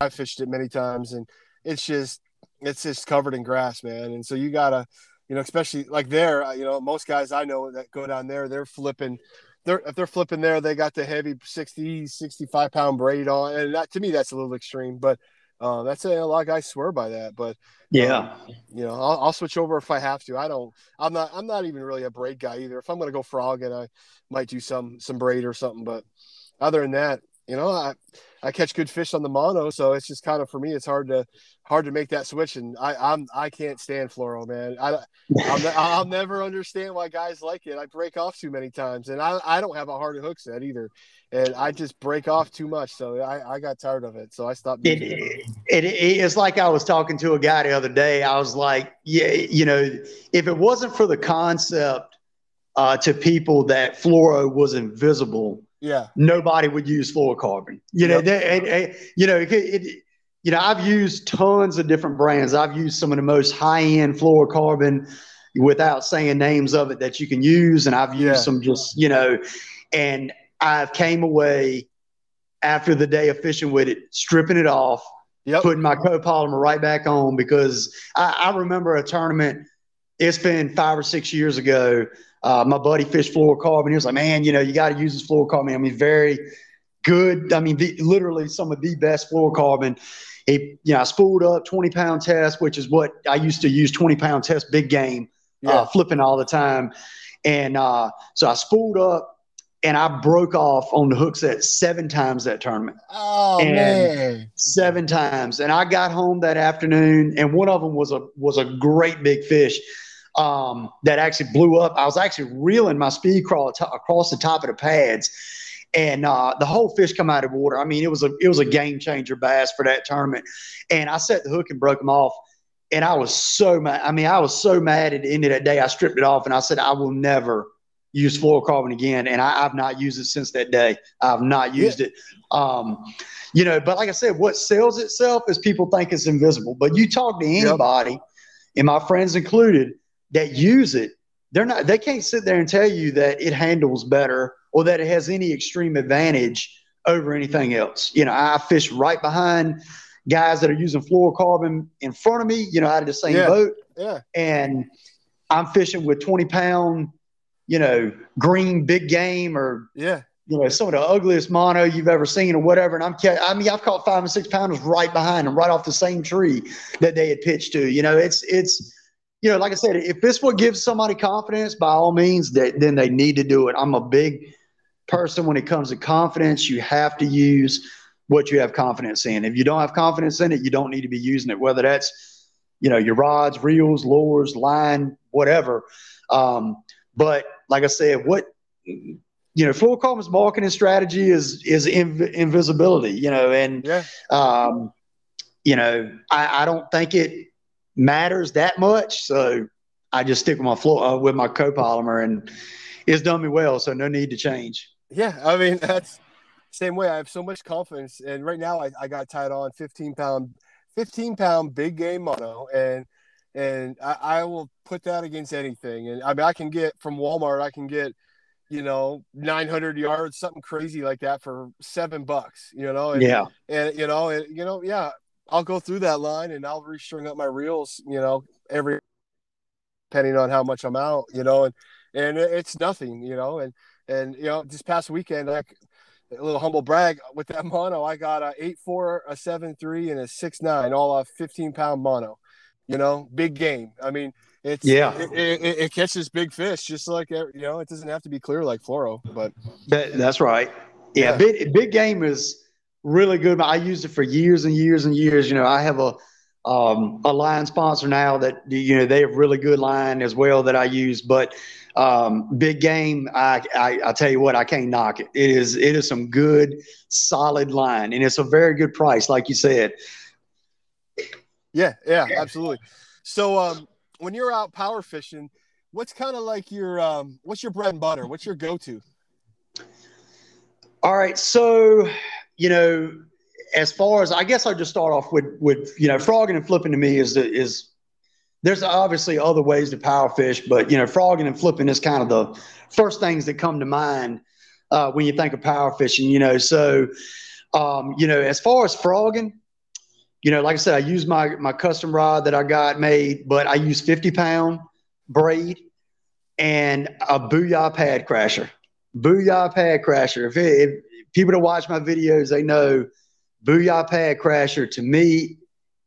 I fished it many times and it's just, it's just covered in grass, man. And so you gotta, you know, especially like there, uh, you know, most guys I know that go down there, they're flipping, they're if they're flipping there, they got the heavy 60, 65 pound braid on. And that to me, that's a little extreme, but uh, that's a, a, lot of guys swear by that, but yeah, um, you know, I'll, I'll, switch over if I have to. I don't. I'm not. I'm not even really a braid guy either. If I'm going to go frog, and I might do some some braid or something, but other than that, you know, I I catch good fish on the mono, so it's just kind of for me, it's hard to hard to make that switch. And I I'm I can't stand fluoro, man. I I'll, I'll never understand why guys like it. I break off too many times, and I I don't have a hard hook set either, and I just break off too much. So I I got tired of it, so I stopped. It, it. It, it's like I was talking to a guy the other day. I was like, yeah, you know, if it wasn't for the concept uh, to people that fluoro was invisible yeah, nobody would use fluorocarbon. You know, yep. they, it, it, you know, it, it, you know, I've used tons of different brands. I've used some of the most high end fluorocarbon without saying names of it that you can use, and I've used yeah. some just you know, and I've came away after the day of fishing with it, stripping it off, yep. putting my copolymer right back on because I, I remember a tournament. It's been five or six years ago uh, my buddy fished fluorocarbon. He was like, man, you know, you got to use this fluorocarbon. I mean, very good. I mean, the, literally some of the best fluorocarbon. He, you know, I spooled up 20 pound test, which is what I used to use 20 pound test big game, uh, yeah. uh, flipping all the time. And uh, so I spooled up and I broke off on the hook set seven times that tournament. Oh and man, seven times. And I got home that afternoon, and one of them was a was a great big fish um, that actually blew up. I was actually reeling my speed crawl across the top of the pads, and uh, the whole fish come out of water. I mean, it was a it was a game changer bass for that tournament. And I set the hook and broke them off, and I was so mad. I mean, I was so mad at the end of that day. I stripped it off, and I said, I will never use fluorocarbon again. And I, have not used it since that day. I've not used yeah. it. Um, you know, but like I said, what sells itself is people think it's invisible. But you talk to anybody, yep. and my friends included that use it, they're not they can't sit there and tell you that it handles better or that it has any extreme advantage over anything else. You know, I fish right behind guys that are using fluorocarbon in front of me, you know, out of the same yeah. boat. Yeah. And I'm fishing with 20 pound, you know, green big game or yeah, you know, some of the ugliest mono you've ever seen or whatever. And I'm, I mean, I've caught five and six pounders right behind them, right off the same tree that they had pitched to. You know, it's it's you know, like I said, if this what gives somebody confidence, by all means, that then they need to do it. I'm a big person when it comes to confidence. You have to use what you have confidence in. If you don't have confidence in it, you don't need to be using it. Whether that's you know your rods, reels, lures, line, whatever. Um, but like I said, what you know, fluorocarbon's marketing strategy is is inv- invisibility. You know, and yeah. um, you know, I, I don't think it matters that much. So I just stick with my floor uh, with my copolymer, and it's done me well. So no need to change. Yeah, I mean that's same way. I have so much confidence, and right now I, I got tied on 15 pound, 15 pound big game mono, and and I, I will put that against anything. And I mean I can get from Walmart, I can get you know 900 yards something crazy like that for seven bucks you know and, yeah and you know and, you know yeah I'll go through that line and I'll restring up my reels, you know, every depending on how much I'm out, you know, and and it's nothing, you know, and and you know, this past weekend, like a little humble brag with that mono, I got a eight four, a seven three, and a six nine, all off fifteen pound mono, you know, big game. I mean, it's yeah, it, it, it, catches big fish, just like you know, it doesn't have to be clear like fluoro, but that, that's right. Yeah, yeah, big big game is really good. I used it for years and years and years. You know, I have a um, a line sponsor now that you know they have really good line as well that I use. But um, big game, I, I I tell you what, I can't knock it. It is it is some good solid line, and it's a very good price, like you said. Yeah, yeah, absolutely. So, um, when you're out power fishing, what's kind of like your um, what's your bread and butter? What's your go-to? All right, so you know, as far as I guess I'll just start off with with you know, frogging and flipping to me is is there's obviously other ways to power fish, but you know, frogging and flipping is kind of the first things that come to mind uh, when you think of power fishing. You know, so um, you know, as far as frogging, you know, like I said, I use my my custom rod that I got made, but I use 50 pound braid and a Booyah pad crasher. Booyah pad crasher. If, it, if people that watch my videos, they know Booyah pad crasher. To me,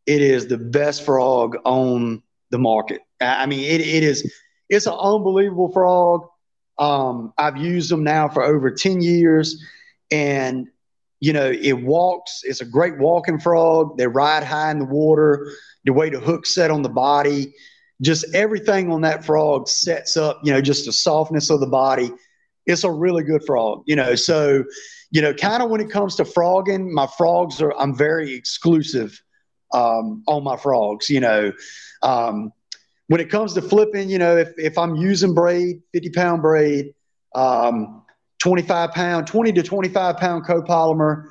it is the best frog on the market. I mean, it, it is. It's an unbelievable frog. Um, I've used them now for over ten years, and you know, it walks. It's a great walking frog. They ride high in the water. The way the hook set on the body, just everything on that frog sets up. You know, just the softness of the body. It's a really good frog. You know, so you know, kind of when it comes to frogging, my frogs are. I'm very exclusive um, on my frogs. You know, um, when it comes to flipping, you know, if if I'm using braid, 50 pound braid. Um, 25 pound, 20 to 25 pound copolymer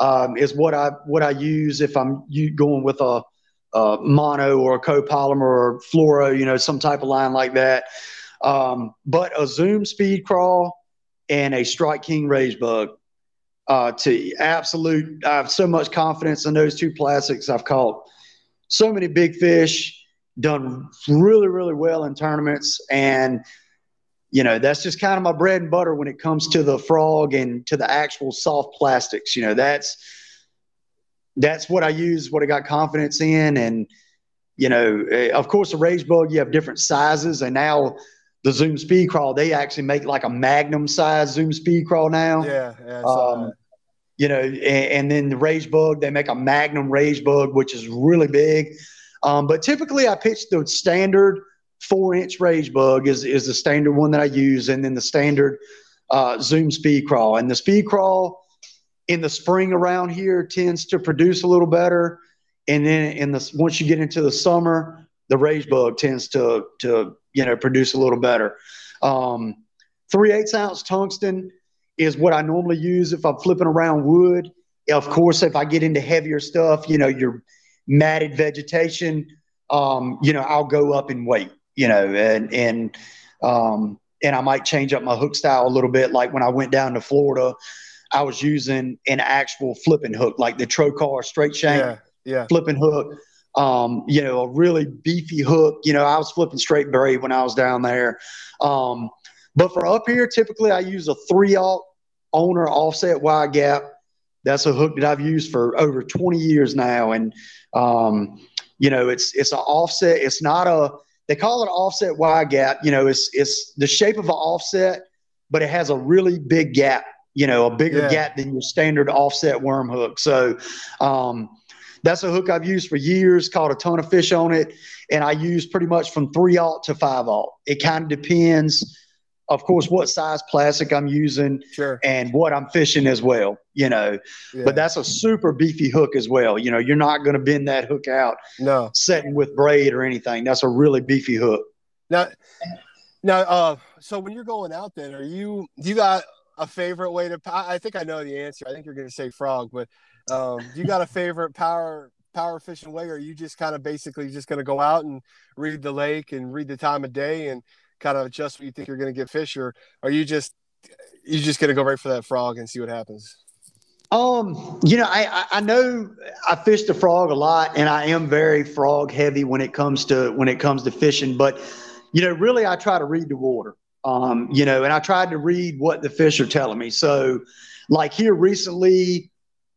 um, is what I what I use if I'm going with a, a, mono or a copolymer or fluoro, you know, some type of line like that. Um, but a Zoom speed crawl and a Strike King rage bug. Uh, to absolute, I have so much confidence in those two plastics. I've caught. So many big fish, done really, really well in tournaments, and you know that's just kind of my bread and butter when it comes to the frog and to the actual soft plastics. You know that's that's what i use what i got confidence in. And you know eh, of course the rage bug you have different sizes. And now the zoom speed crawl they actually make like a magnum size zoom speed crawl now yeah, yeah um, you know and, and, then the rage bug they make a magnum rage bug which is really big um, but typically i pitch the standard four inch rage bug is, is the standard one that I use, and then the standard uh, Zoom speed crawl. And the speed crawl in the spring around here tends to produce a little better. And then in the once you get into the summer, the rage bug tends to to you know produce a little better. Um, three eighths ounce tungsten is what I normally use if I'm flipping around wood. Of course, if I get into heavier stuff, you know, your matted vegetation, um, you know, I'll go up in weight you know, and and um, and I might change up my hook style a little bit. Like when I went down to Florida, I was using an actual flipping hook, like the trocar straight shank yeah, yeah. flipping hook. Um, you know, a really beefy hook. You know, I was flipping straight braid when I was down there. Um, but for up here, typically I use a three aught owner offset wide gap. That's a hook that I've used for over 20 years now. And, um, you know, it's, it's an offset. It's not a, they call it offset wide gap. You know, it's it's the shape of an offset, but it has a really big gap. You know, a bigger yeah. gap than your standard offset worm hook. So, um, that's a hook I've used for years. Caught a ton of fish on it, and I use pretty much from three aught to five aught. It kind of depends of course, what size plastic I'm using sure. and what I'm fishing as well, you know. Yeah. But that's a super beefy hook as well. You know, you're not going to bend that hook out no setting with braid or anything. That's a really beefy hook. Now, now, uh, so when you're going out then, are you, do you got a favorite way to, I think I know the answer. I think you're going to say frog, but um, you got a favorite power power fishing way or you just kind of basically just going to go out and read the lake and read the time of day and kind of adjust what you think you're going to get fish, or are you just you just going to go right for that frog and see what happens? Um, you know, I, I know I fish the frog a lot, and I am very frog heavy when it comes to when it comes to fishing. But you know, really, I try to read the water. Um, you know, and I tried to read what the fish are telling me. So, like here recently,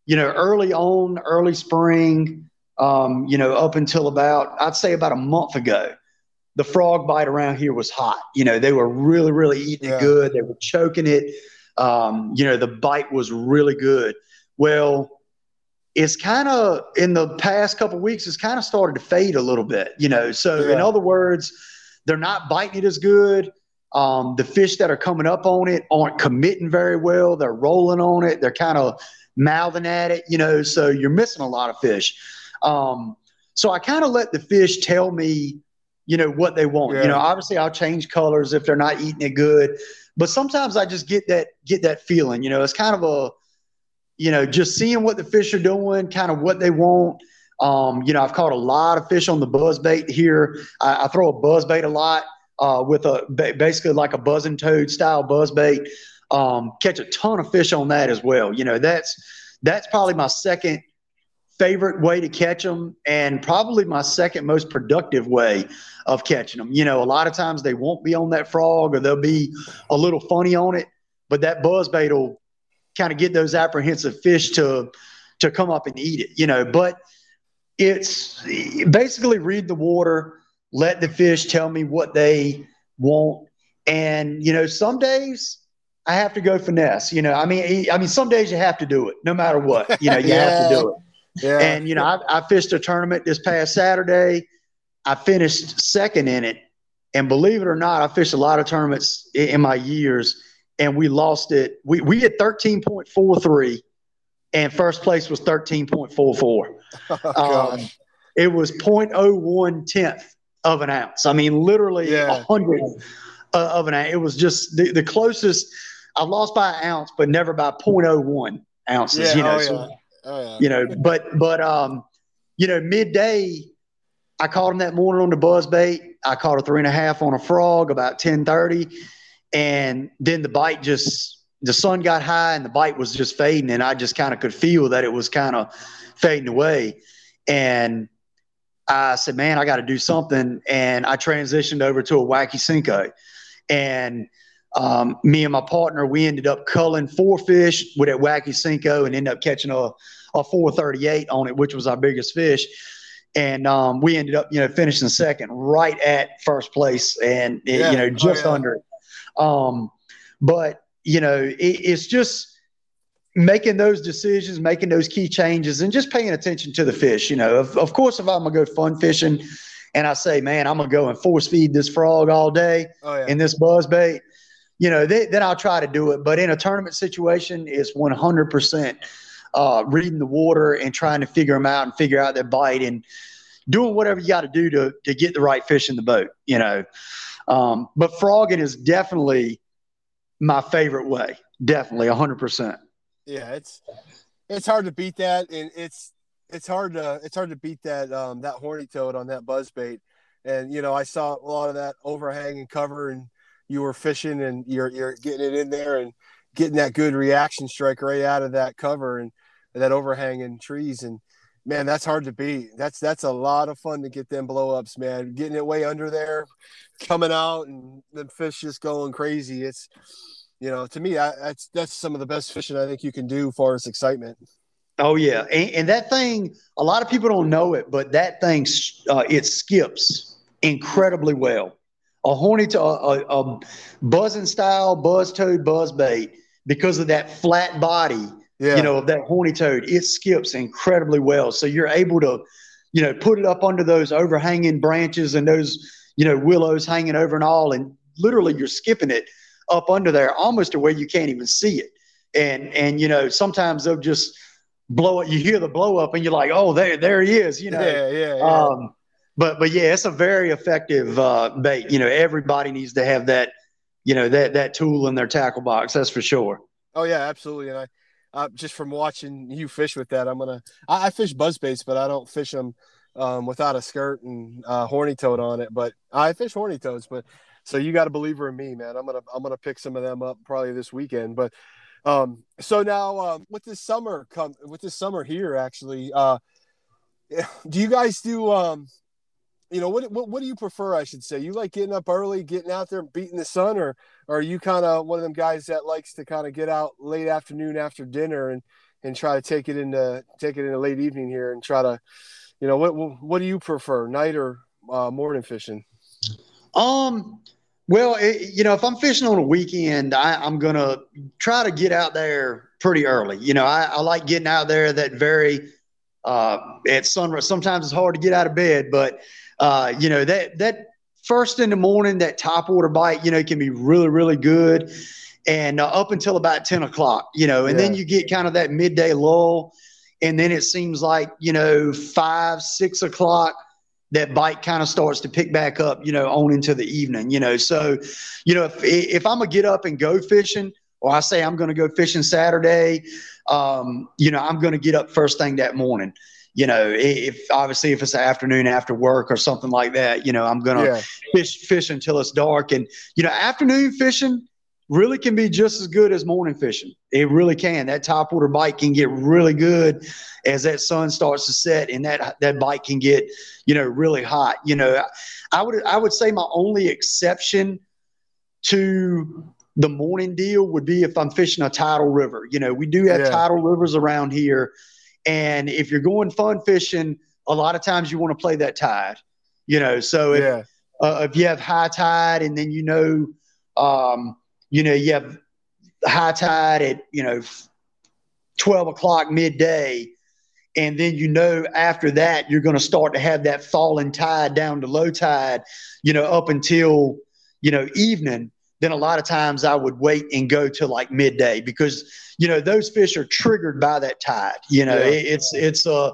you know, early on, early spring, um, you know, up until about I'd say about a month ago, the frog bite around here was hot. You know, they were really, really eating yeah. it good. They were choking it. Um, you know, the bite was really good. Well, it's kind of in the past couple weeks, it's kind of started to fade a little bit, you know. So, yeah. in other words, they're not biting it as good. Um, the fish that are coming up on it aren't committing very well. They're rolling on it. They're kind of mouthing at it, you know. So, you're missing a lot of fish. Um, so, I kind of let the fish tell me you know, what they want. Yeah. You know, obviously I'll change colors if they're not eating it good, but sometimes I just get that get that feeling. You know, it's kind of a, you know, just seeing what the fish are doing, kind of what they want. Um, you know, I've caught a lot of fish on the buzz bait here. I, I throw a buzz bait a lot uh, with a basically like a buzzing toad style buzz bait. Um, catch a ton of fish on that as well. You know, that's that's probably my second favorite way to catch them and probably my second most productive way of catching them. You know, a lot of times they won't be on that frog or they'll be a little funny on it, but that buzz bait will kind of get those apprehensive fish to to come up and eat it, you know, but it's basically read the water, let the fish tell me what they want. And, you know, some days I have to go finesse. You know, I mean, I mean, some days you have to do it, no matter what. You know, you Yeah. have to do it. Yeah. And you know, I, I fished a tournament this past Saturday. I finished second in it, and believe it or not, I fished a lot of tournaments in, in my years, and we lost it. We we had thirteen point four three, and first place was thirteen point four four. Oh, Um, it was 0.01 tenth of an ounce. I mean, literally a Yeah. hundred uh, of an ounce. It was just the, the closest. I lost by an ounce, but never by 0.01 ounces. yeah. you know, oh, so yeah. Oh, yeah. you know, but but um, you know, midday, I caught him that morning on the buzz bait. I caught a three and a half on a frog about ten thirty, and then the bite just the sun got high and the bite was just fading, and I just kind of could feel that it was kind of fading away, and I said, man, I got to do something, and I transitioned over to a wacky Senko, and um, me and my partner, we ended up culling four fish with that wacky Senko and ended up catching a, a 438 on it, which was our biggest fish. And um, we ended up, you know, finishing second right at first place and, Yeah. you know, Oh, just yeah. under it. Um, but, you know, it, it's just making those decisions, making those key changes, and just paying attention to the fish. You know, of, of course, if I'm going to go fun fishing and I say, man, I'm going to go and force feed this frog all day, Oh, yeah. in this buzz bait, you know, th- then I'll try to do it. But in a tournament situation, it's 100% uh, reading the water and trying to figure them out and figure out their bite and doing whatever you got to do to to get the right fish in the boat. You know, um, but frogging is definitely my favorite way. Definitely 100%. yeah, it's it's hard to beat that, and it's it's hard to it's hard to beat that um that horny toad on that buzz bait. And you know, I saw a lot of that overhang and cover, and you were fishing, and you're you're getting it in there and getting that good reaction strike right out of that cover and that overhanging trees. And man, that's hard to beat. That's that's a lot of fun to get them blow ups, man. Getting it way under there, coming out, and the fish just going crazy. It's you know, to me, I, that's that's some of the best fishing I think you can do, as far as excitement. Oh yeah, and, and that thing, a lot of people don't know it, but that thing, uh, it skips incredibly well. A horny to a, a, a buzzing style buzz toad buzz bait because of that flat body, Yeah, you know, of that horny toad, it skips incredibly well. So you're able to, you know, put it up under those overhanging branches and those, you know, willows hanging over and all, and literally you're skipping it up under there almost to where you can't even see it. And and you know, sometimes they'll just blow it. You hear the blow up, and you're like, "Oh, there, there he is!" You know. yeah, yeah, yeah. Um, but but yeah, it's a very effective uh, bait. You know, everybody needs to have that. You know that that tool in their tackle box. That's for sure. oh yeah, absolutely. And I, uh, just from watching you fish with that, I'm gonna. I, I fish buzz baits, but I don't fish them um, without a skirt and uh, horny toad on it. But I fish horny toads. But so you got a believer in me, man. I'm gonna I'm gonna pick some of them up probably this weekend. But um, so now um, with this summer come with this summer here, actually, uh, do you guys do um, you know what, what what do you prefer i should say you like getting up early getting out there and beating the sun or, or are you kind of one of them guys that likes to kind of get out late afternoon after dinner and and try to take it into take it into late evening here and try to you know what what, what do you prefer night or uh, morning fishing Um, well, it, you know, if I'm fishing on a weekend, I, I'm gonna try to get out there pretty early. You know, I, I like getting out there that very uh, at sunrise. Sometimes it's hard to get out of bed, but uh, you know that that first in the morning, that top water bite, you know, can be really really good, and uh, up until about ten o'clock, you know, and then you get kind of that midday lull, and then it seems like you know five six o'clock that bite kind of starts to pick back up, you know, on into the evening, you know. So, you know, if if I'm gonna get up and go fishing, or I say I'm gonna go fishing Saturday, um, you know, I'm gonna get up first thing that morning. You know, if obviously if it's an afternoon after work or something like that, you know, I'm gonna yeah. fish fish until it's dark. And you know, afternoon fishing really can be just as good as morning fishing. It really can. That top water bite can get really good as that sun starts to set, and that that bite can get you know really hot. You know, I would I would say my only exception to the morning deal would be if I'm fishing a tidal river. You know, we do have yeah. tidal rivers around here, and if you're going fun fishing, a lot of times you want to play that tide. You know, so if yeah. uh, if you have high tide and then you know. Um, you know, you have high tide at, you know, 12 o'clock midday. And then you know after that you're going to start to have that falling tide down to low tide, you know, up until, you know, evening. Then a lot of times I would wait and go to like midday because, you know, those fish are triggered by that tide. You know, yeah. it, it's it's a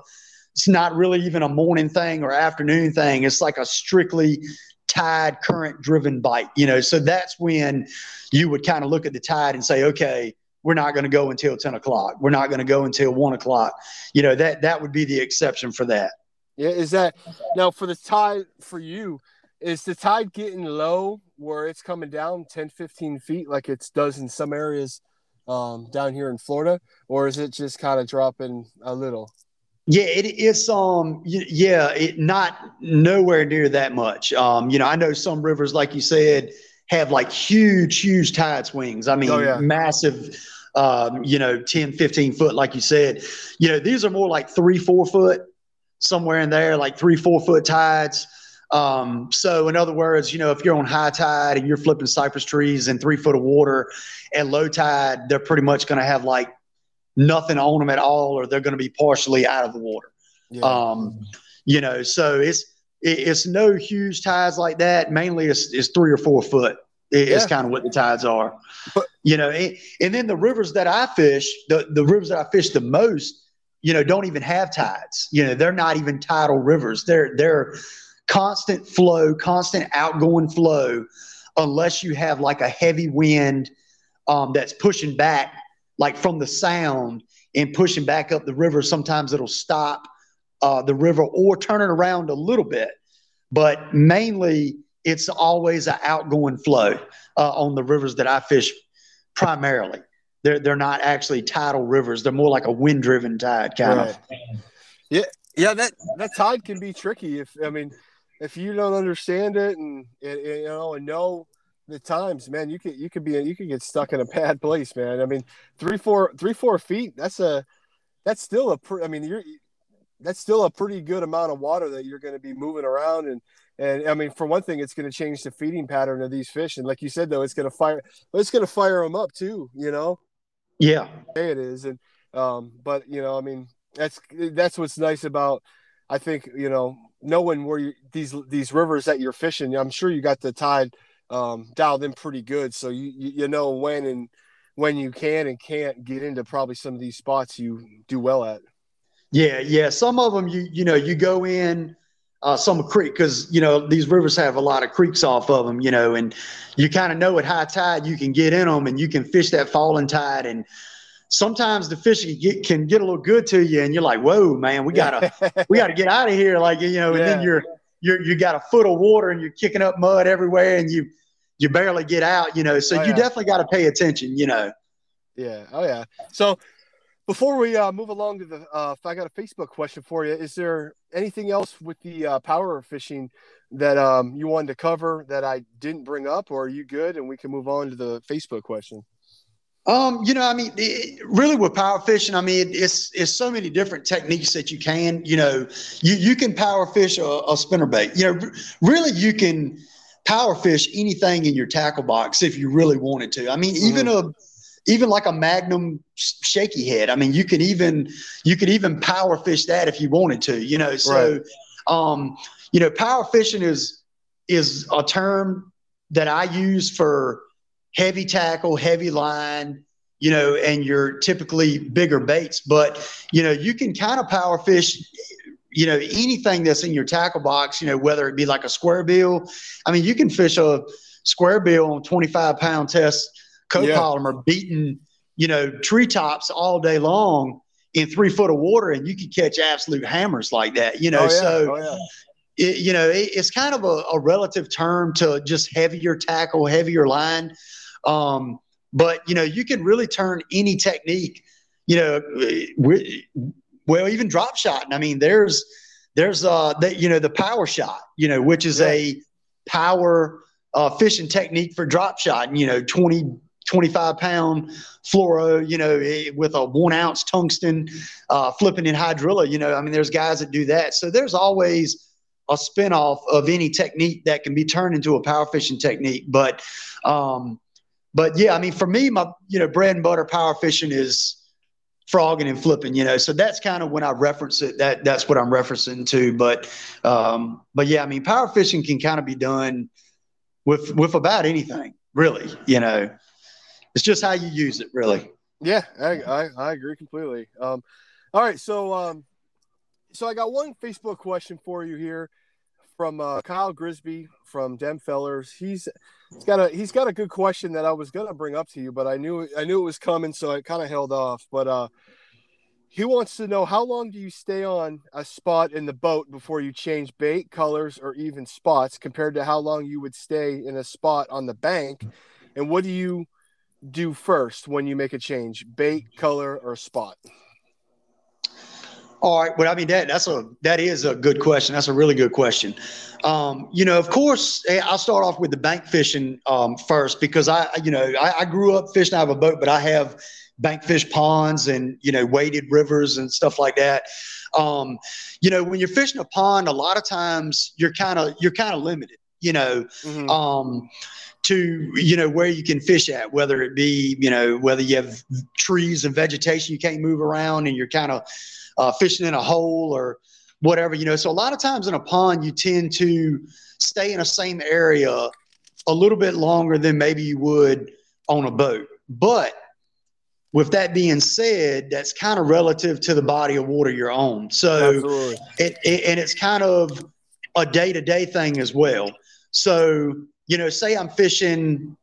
it's not really even a morning thing or afternoon thing. It's like a strictly tide current driven bite, you know. So that's when you would kind of look at the tide and say, okay, we're not going to go until 10 o'clock. We're not going to go until one o'clock. You know, that, that would be the exception for that. Yeah. Is that now for the tide for you, is the tide getting low where it's coming down 10, 15 feet like it does in some areas um, down here in Florida, or is it just kind of dropping a little? Yeah, it is. Um, yeah, it not nowhere near that much. Um, you know, I know some rivers, like you said, have like huge, huge tide swings. I mean, oh, yeah. massive. Um, you know, 10, 15 foot, like you said. You know, these are more like three, four foot, somewhere in there, like three, four foot tides. Um, so, in other words, you know, if you're on high tide and you're flipping cypress trees in three foot of water, at low tide, they're pretty much going to have like nothing on them at all, or they're going to be partially out of the water. Yeah. Um, you know, so it's it's no huge tides like that. Mainly, it's, it's three or four foot. It's yeah. kind of what the tides are. But, you know, and, and then the rivers that I fish, the the rivers that I fish the most, you know, don't even have tides. You know, they're not even tidal rivers. They're they're constant flow, constant outgoing flow, unless you have like a heavy wind um, that's pushing back like from the sound and pushing back up the river. Sometimes it'll stop uh, the river or turn it around a little bit, but mainly it's always an outgoing flow uh, on the rivers that I fish primarily. They're they're not actually tidal rivers. They're more like a wind driven tide kind right. of. Yeah, yeah. That that tide can be tricky. If I mean, if you don't understand it and, and you know and know the times, man, you could you could be you could get stuck in a bad place, man. I mean, three four three four feet. That's a that's still a pre, I mean, you're that's still a pretty good amount of water that you're going to be moving around and and I mean, for one thing, it's going to change the feeding pattern of these fish, and like you said, though, it's going to fire, it's going to fire them up too. You know. Yeah. It is, and um, but you know, I mean, that's that's what's nice about. I think you know knowing where you, these these rivers that you're fishing. I'm sure you got the tide um, dialed in pretty good. So you, you know when and when you can and can't get into probably some of these spots you do well at. Yeah, yeah. Some of them you you know you go in uh, some creek because you know these rivers have a lot of creeks off of them. You know, and you kind of know at high tide you can get in them and you can fish that falling tide and. Sometimes the fish can get, can get a little good to you, and you're like, "Whoa, man, we gotta we gotta get out of here!" Like you know, and yeah. then you're you're you got a foot of water and you're kicking up mud everywhere, and you you barely get out, you know. So oh, you yeah. definitely got to pay attention, you know. Yeah. Oh yeah. So before we uh, move along to the, uh, I got a Facebook question for you. Is there anything else with the uh, power fishing that um, you wanted to cover that I didn't bring up, or are you good? And we can move on to the Facebook question. Um, you know, I mean, it, really with power fishing, I mean, it's it's so many different techniques that you can. You know, you you can power fish a, a spinner bait. You know, really, you can power fish anything in your tackle box if you really wanted to. I mean, mm-hmm. even a even like a magnum shaky head. I mean, you can even you could even power fish that if you wanted to. You know, so right. um, you know, power fishing is is a term that I use for heavy tackle, heavy line, you know, and your typically bigger baits. But you know, you can kind of power fish you know, anything that's in your tackle box, you know, whether it be like a square bill. I mean, you can fish a square bill on 25 pound test copolymer yeah. beating, you know, treetops all day long in three foot of water and you can catch absolute hammers like that, you know. Oh, yeah. So, oh, yeah. it, you know, it, it's kind of a, a, relative term to just heavier tackle, heavier line. Um, but, you know, you can really turn any technique, you know, well, even drop shot. I mean, there's, there's, uh, that, you know, the power shot, you know, which is yeah. a power uh, fishing technique for drop shot, and, you know, 20, 25 pound fluoro, you know, eh, with a one ounce tungsten, uh, flipping in hydrilla. You know, I mean, there's guys that do that. So there's always a spinoff of any technique that can be turned into a power fishing technique. But, um, but yeah, I mean, for me, my, you know, bread and butter power fishing is frogging and flipping, you know, so that's kind of when I reference it, that that's what I'm referencing to. But, um, but yeah, I mean, power fishing can kind of be done with, with about anything really, you know, it's just how you use it, really. Yeah, I, I, I agree completely. Um, all right, so um, so I got one Facebook question for you here from uh, Kyle Grisby from Demfellers. He's he's got a he's got a good question that I was gonna bring up to you, but I knew I knew it was coming, so I kind of held off. But uh, he wants to know how long do you stay on a spot in the boat before you change bait, colors, or even spots, compared to how long you would stay in a spot on the bank, and what do you do first when you make a change? Bait, color, or spot? All right. Well, I mean that that's a that is a good question. That's a really good question. Um, you know, of course, eh, I'll start off with the bank fishing um, first because I, you know, I, I, grew up fishing out of a boat, but I have bank fish ponds and you know waded rivers and stuff like that. Um, you know, when you're fishing a pond, a lot of times you're kind of you're kind of limited. You know, mm-hmm. um, to you know where you can fish at whether it be you know whether you have trees and vegetation you can't move around and you're kind of uh, fishing in a hole or whatever you know. So a lot of times in a pond you tend to stay in the same area a little bit longer than maybe you would on a boat. But with that being said that's kind of relative to the body of water you're on. So it, it, and it's kind of a day-to-day thing as well. So you know, say I'm fishing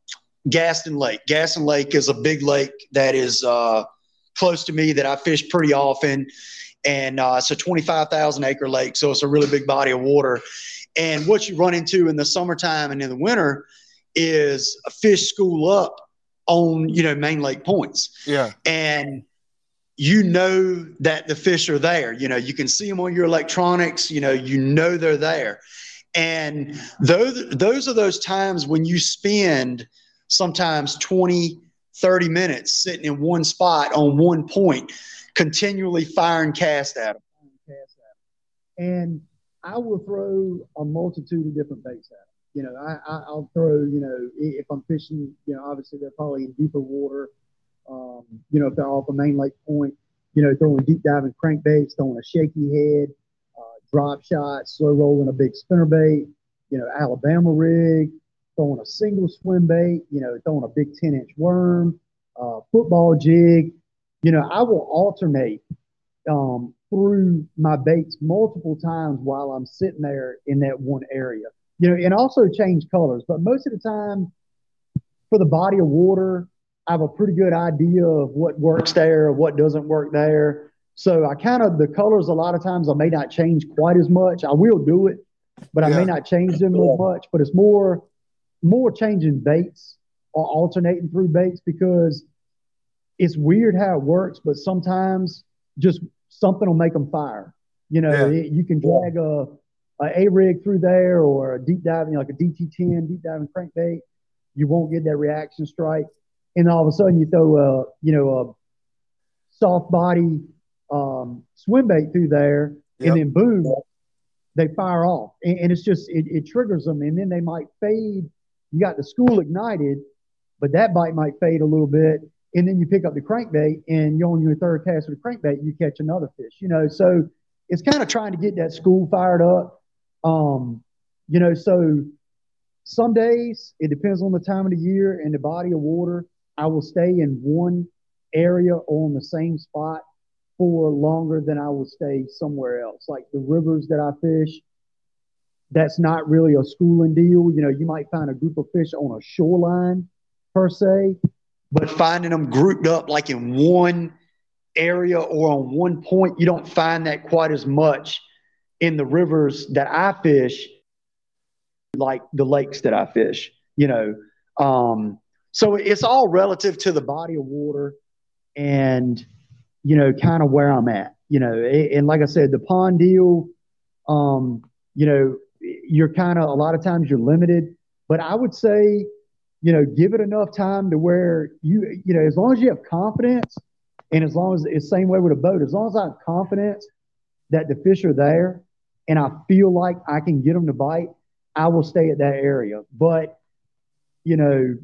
Gaston Lake. Gaston Lake is a big lake that is uh, close to me that I fish pretty often. And uh, it's a 25,000 acre lake. So it's a really big body of water. And what you run into in the summertime and in the winter is a fish school up on, you know, main lake points. Yeah. And you know that the fish are there. You know, you can see them on your electronics, you know, you know they're there. And those, those are those times when you spend sometimes 20, 30 minutes sitting in one spot on one point, continually firing cast at them. And I will throw a multitude of different baits at them. You know, I, I, will throw, you know, if I'm fishing, you know, obviously they're probably in deeper water. Um, you know, if they're off a main lake point, you know, throwing deep diving crankbaits, throwing a shaky head, drop shot, slow rolling a big spinner bait, you know, Alabama rig, throwing a single swim bait, you know, throwing a big 10 inch worm, uh, football jig. You know, I will alternate um, through my baits multiple times while I'm sitting there in that one area. You know, and also change colors. But most of the time, for the body of water, I have a pretty good idea of what works there, what doesn't work there. So I kind of the colors a lot of times I may not change quite as much. I will do it, but I may not change them as much. But it's more more changing baits or alternating through baits because it's weird how it works. But sometimes just something will make them fire. You know, yeah. it, you can drag a a rig through there or a deep diving like a DT10 deep diving crankbait. You won't get that reaction strike, and all of a sudden you throw a you know a soft body um, swim bait through there, yep. and then boom, they fire off, and, and it's just it, it, triggers them, and then they might fade. You got the school ignited, but that bite might fade a little bit, and then you pick up the crankbait, and you're on your third cast with the crankbait, you catch another fish. You know, so it's kind of trying to get that school fired up. Um, you know, so some days it depends on the time of the year and the body of water. I will stay in one area or on the same spot for longer than I will stay somewhere else. Like the rivers that I fish, that's not really a schooling deal. You know, you might find a group of fish on a shoreline per se, but finding them grouped up like in one area or on one point, you don't find that quite as much in the rivers that I fish, like the lakes that I fish, you know. Um, so it's all relative to the body of water and, you know, kind of where I'm at, you know. And like I said, the pond deal, um, you know, you're kind of a lot of times you're limited, but I would say, you know, give it enough time to where you, you know, as long as you have confidence and as long as it's same way with a boat, as long as I have confidence that the fish are there and I feel like I can get them to bite, I will stay at that area. But, you know,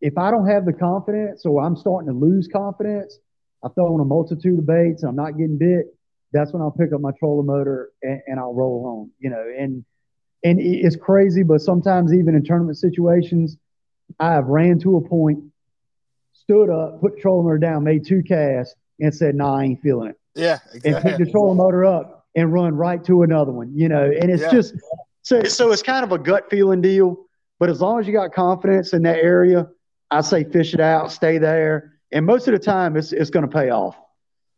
if I don't have the confidence or I'm starting to lose confidence, I throw on a multitude of baits and I'm not getting bit, that's when I'll pick up my trolling motor and, and I'll roll home, you know, and and it's crazy, but sometimes even in tournament situations, I have ran to a point, stood up, put the trolling motor down, made two casts, and said, "Nah, I ain't feeling it." Yeah, exactly. and pick the trolling motor up and run right to another one. You know, and it's yeah. just so so it's kind of a gut feeling deal. But as long as you got confidence in that area, I say fish it out, stay there, and most of the time it's it's going to pay off.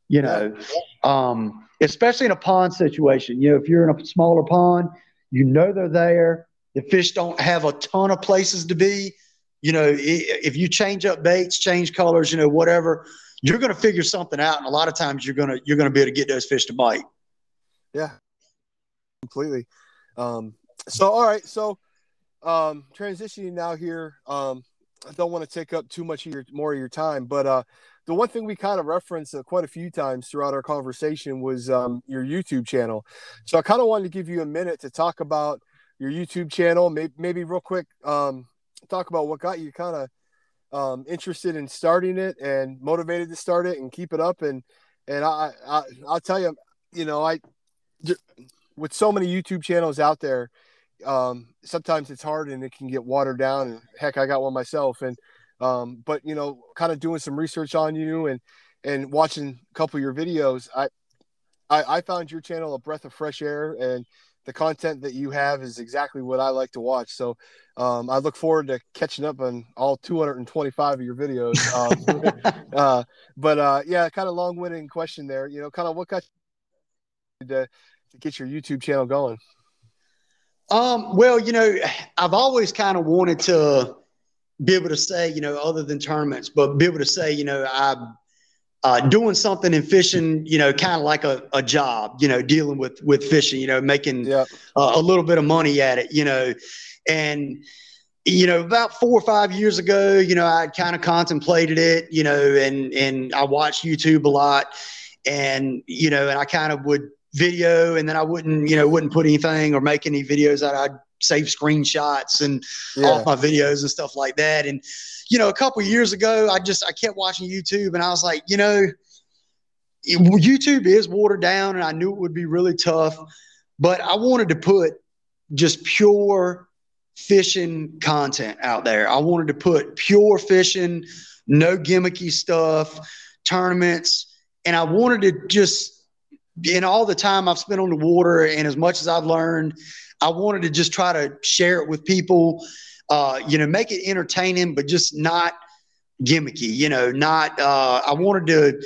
You know, um, especially in a pond situation. You know, if you're in a smaller pond you know they're there. The fish don't have a ton of places to be. You know, if you change up baits, change colors, you know, whatever, you're going to figure something out. And a lot of times you're going to you're going to be able to get those fish to bite. Yeah, completely. Um, so all right, so um, transitioning now here. Um, I don't want to take up too much of your more of your time, but uh, the one thing we kind of referenced uh, quite a few times throughout our conversation was um, your YouTube channel. So I kind of wanted to give you a minute to talk about your YouTube channel, maybe, maybe real quick, um, talk about what got you kind of um, interested in starting it and motivated to start it and keep it up. And and I, I I'll tell you, you know, I with so many YouTube channels out there, um, sometimes it's hard and it can get watered down. And heck, I got one myself, and um, but you know, kind of doing some research on you and and watching a couple of your videos, I, I I found your channel a breath of fresh air, and the content that you have is exactly what I like to watch. So um, I look forward to catching up on all 225 of your videos. Um, uh, but uh, yeah, kind of long-winded question there. You know, kind of what got you to, to get your YouTube channel going? Um, well, you know, I've always kind of wanted to be able to say, you know, other than tournaments, but be able to say, you know, I'm uh, doing something in fishing, you know, kind of like a, a job, you know, dealing with with fishing, you know, making uh, a little bit of money at it, you know, and you know, about four or five years ago, you know, I kind of contemplated it, you know, and and I watched YouTube a lot, and you know, and I kind of would video, and then I wouldn't, you know, wouldn't put anything or make any videos that I'd save screenshots and yeah. off my videos and stuff like that. And you know, a couple years ago, I just I kept watching YouTube and I was like, you know, YouTube is watered down, and I knew it would be really tough, but I wanted to put just pure fishing content out there. I wanted to put pure fishing, no gimmicky stuff, tournaments, and I wanted to just in all the time I've spent on the water and as much as I've learned I wanted to just try to share it with people, uh, you know, make it entertaining, but just not gimmicky, you know, not, uh, I wanted to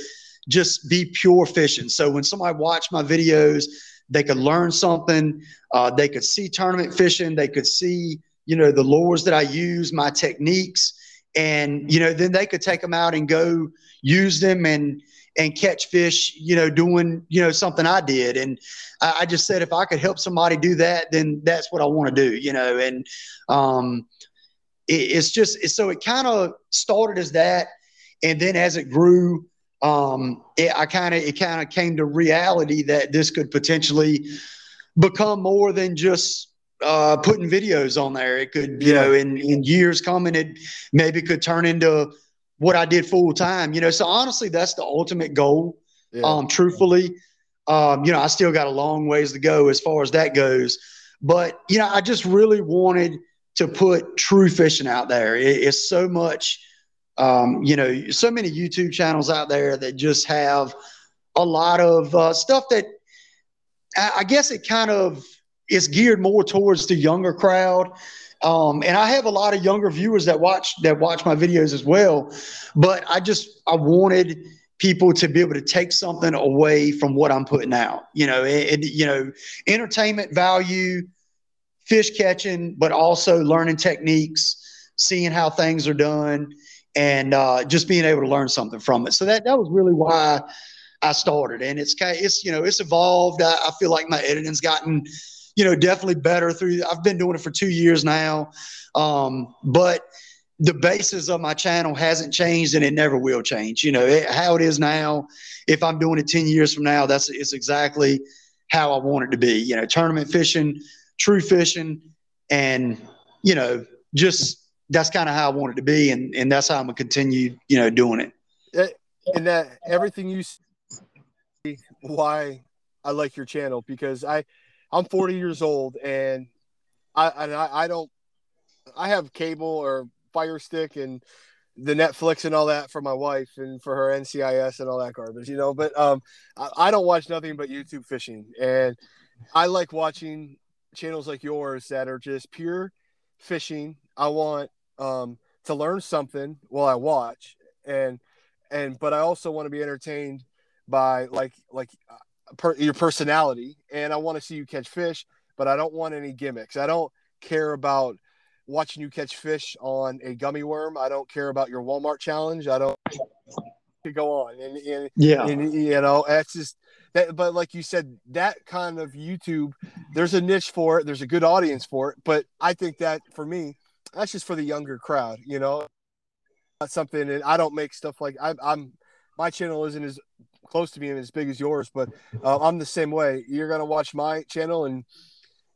just be pure fishing. So when somebody watched my videos, they could learn something, uh, they could see tournament fishing, they could see, you know, the lures that I use, my techniques, and, you know, then they could take them out and go use them and, and catch fish, you know, doing, you know, something I did. And I, I just said, if I could help somebody do that, then that's what I want to do, you know, and, um, it, it's just, it's, so it kind of started as that. And then as it grew, um, it, I kind of, it kind of came to reality that this could potentially become more than just, uh, putting videos on there. It could, you know, in, in years coming, it maybe could turn into what I did full time. You know, so honestly, that's the ultimate goal. Yeah. Um, truthfully, um, you know, I still got a long ways to go as far as that goes. But you know, I just really wanted to put true fishing out there. It, it's so much, um, you know, so many YouTube channels out there that just have a lot of uh, stuff that I, I guess it kind of is geared more towards the younger crowd. Um, and I have a lot of younger viewers that watch that watch my videos as well. But I just I wanted people to be able to take something away from what I'm putting out. You know, it, you know, entertainment value, fish catching, but also learning techniques, seeing how things are done, and uh, just being able to learn something from it. So that that was really why I started, and it's kind of, it's you know it's evolved. I, I feel like my editing's gotten you know definitely better through. I've been doing it for two years now, um, but the basis of my channel hasn't changed and it never will change. You know, it, how it is now, if I'm doing it 10 years from now, that's it's exactly how I want it to be. You know, tournament fishing, true fishing, and you know, just that's kind of how I want it to be, and and that's how I'm gonna continue, you know, doing it. And that everything you see, why I like your channel because I I'm 40 years old and I and I, I don't I have cable or Fire Stick and the Netflix and all that for my wife and for her NCIS and all that garbage, you know. But um, I, I, don't watch nothing but YouTube fishing, and I like watching channels like yours that are just pure fishing. I want um, to learn something while I watch, and and but I also want to be entertained by like like per, your personality, and I want to see you catch fish, but I don't want any gimmicks. I don't care about watching you catch fish on a gummy worm. I don't care about your Walmart challenge. I don't to go on and, and yeah, and, you know, that's just that. But like you said, that kind of YouTube, there's a niche for it. There's a good audience for it. But I think that for me, that's just for the younger crowd. You know, that's something. And I don't make stuff like I, I'm. My channel isn't as close to being as big as yours, but uh, I'm the same way. You're gonna watch my channel and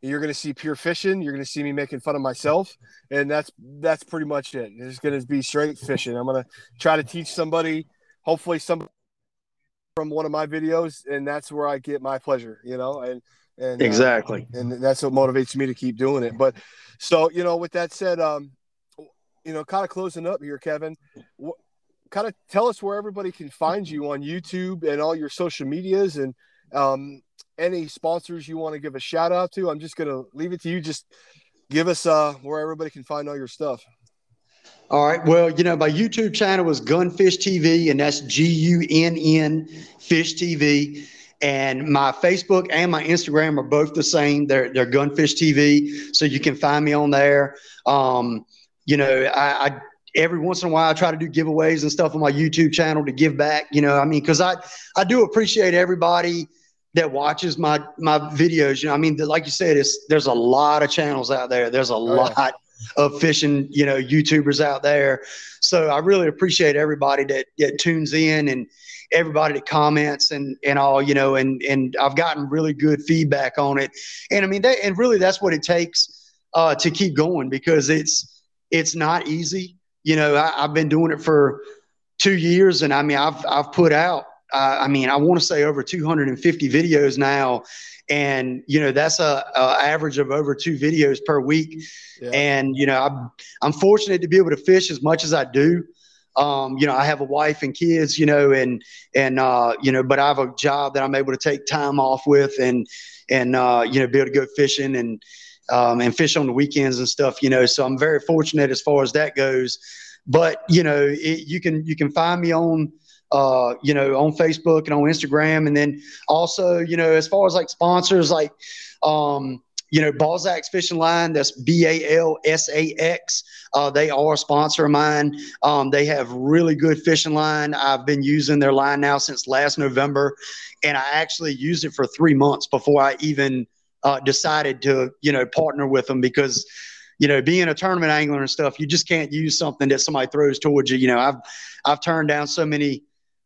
you're going to see pure fishing. You're going to see me making fun of myself, and that's that's pretty much it. It's going to be straight fishing. I'm going to try to teach somebody, hopefully somebody from one of my videos, and that's where I get my pleasure. You know, and and uh, exactly, uh, and that's what motivates me to keep doing it. But so you know, with that said, um, you know, kind of closing up here, Kevin. What, kind of tell us where everybody can find you on YouTube and all your social medias and um, any sponsors you want to give a shout out to? I'm just going to leave it to you. Just give us uh, where everybody can find all your stuff. All right. Well, you know, my YouTube channel is GunnFish TV, and that's G U N N Fish TV. And my Facebook and my Instagram are both the same. They're they're GunnFish TV, so you can find me on there. Um, you know, I, I every once in a while I try to do giveaways and stuff on my YouTube channel to give back. You know, I mean, because I I do appreciate everybody that watches my my videos. You know, I mean, like you said, it's there's a lot of channels out there. There's a oh, lot yeah. of fishing, you know, YouTubers out there. So I really appreciate everybody that that tunes in and everybody that comments and and all, you know, and and I've gotten really good feedback on it. And I mean, that, and really that's what it takes uh, to keep going because it's it's not easy. You know, I, I've been doing it for two years, and I mean, I've I've put out uh, I mean, I want to say over 250 videos now, and you know that's a, a average of over two videos per week. Yeah. And you know, I'm I'm fortunate to be able to fish as much as I do. Um, you know, I have a wife and kids, you know, and and uh, you know, but I have a job that I'm able to take time off with, and and uh, you know, be able to go fishing and um, and fish on the weekends and stuff. You know, so I'm very fortunate as far as that goes. But you know, it, you can you can find me on uh, you know, on Facebook and on Instagram. And then also, you know, as far as like sponsors, like, um, you know, Balsax Fishing Line, that's B A L S A X. Uh, they are a sponsor of mine. Um, they have really good fishing line. I've been using their line now since last November, and I actually used it for three months before I even uh, decided to, you know, partner with them because, you know, being a tournament angler and stuff, you just can't use something that somebody throws towards you. You know, I've I've turned down so many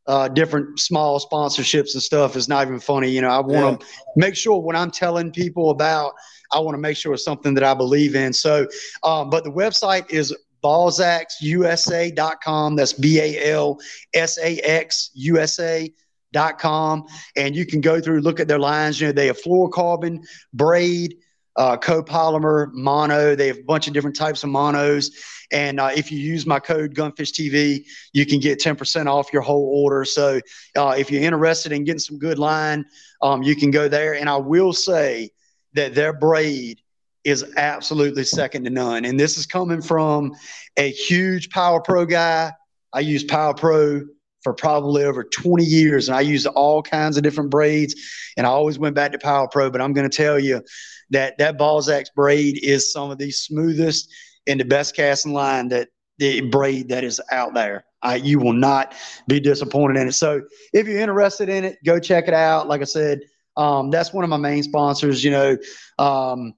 uh, different small sponsorships and stuff It's not even funny. You know, I want to yeah. make sure when I'm telling people about, I want to make sure it's something that I believe in. So, um, but the website is balsaxusa.com. That's B A L S A X USA dot com and you can go through look at their lines you know they have fluorocarbon braid uh, copolymer, mono. They have a bunch of different types of monos. And uh, if you use my code GunnFish TV, you can get 10% off your whole order. So uh, if you're interested in getting some good line, um, you can go there. And I will say that their braid is absolutely second to none. And this is coming from a huge Power Pro guy. I use Power Pro for probably over 20 years and I used all kinds of different braids and I always went back to Power Pro. But I'm going to tell you that that Balsax braid is some of the smoothest and the best casting line that the braid that is out there. Uh, you will not be disappointed in it. So if you're interested in it, go check it out. Like I said, um, that's one of my main sponsors. You know, um,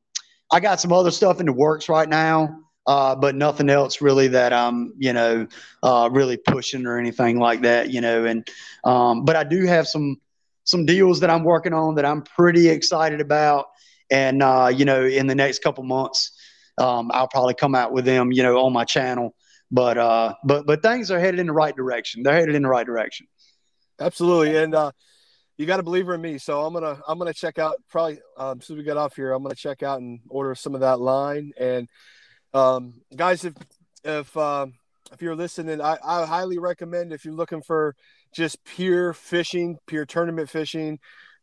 I got some other stuff in the works right now, uh, but nothing else really that I'm, you know, uh, really pushing or anything like that. You know, and um, but I do have some some deals that I'm working on that I'm pretty excited about, and uh, you know, in the next couple months, um, I'll probably come out with them, you know, on my channel. But uh, but but things are headed in the right direction. They're headed in the right direction. Absolutely, and uh, you got to believe in me, so I'm gonna I'm gonna check out probably um, as soon as we get off here. I'm gonna check out and order some of that line. And um, guys, if if um, if you're listening, I, I highly recommend if you're looking for just pure fishing, pure tournament fishing,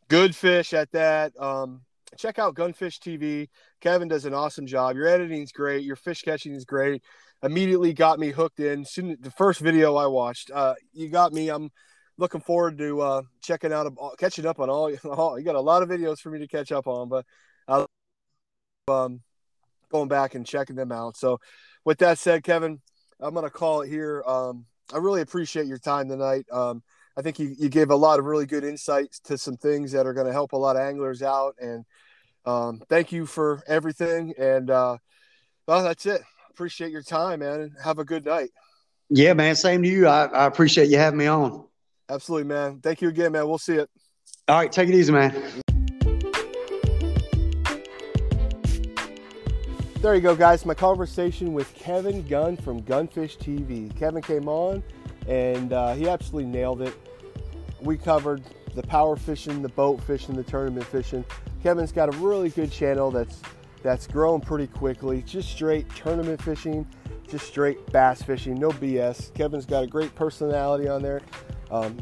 good fish at that. Um, check out GunnFish TV. Kevin does an awesome job. Your editing is great. Your fish catching is great. Immediately got me hooked in. Soon, the first video I watched, uh, you got me. I'm looking forward to uh, checking out, catching up on all, all. You got a lot of videos for me to catch up on, but I um, going back and checking them out. So, with that said, Kevin, I'm gonna call it here. Um, I really appreciate your time tonight. Um, I think you, you gave a lot of really good insights to some things that are going to help a lot of anglers out. And um, thank you for everything. And uh, well, that's it. Appreciate your time, man. And have a good night. Yeah, man. Same to you. I, I appreciate you having me on. Absolutely, man. Thank you again, man. We'll see it. All right. Take it easy, man. There you go, guys. My conversation with Kevin Gunn from GunnFish TV. Kevin came on and uh, he absolutely nailed it. We covered the power fishing, the boat fishing, the tournament fishing. Kevin's got a really good channel that's that's grown pretty quickly. Just straight tournament fishing, just straight bass fishing, no BS. Kevin's got a great personality on there. Um,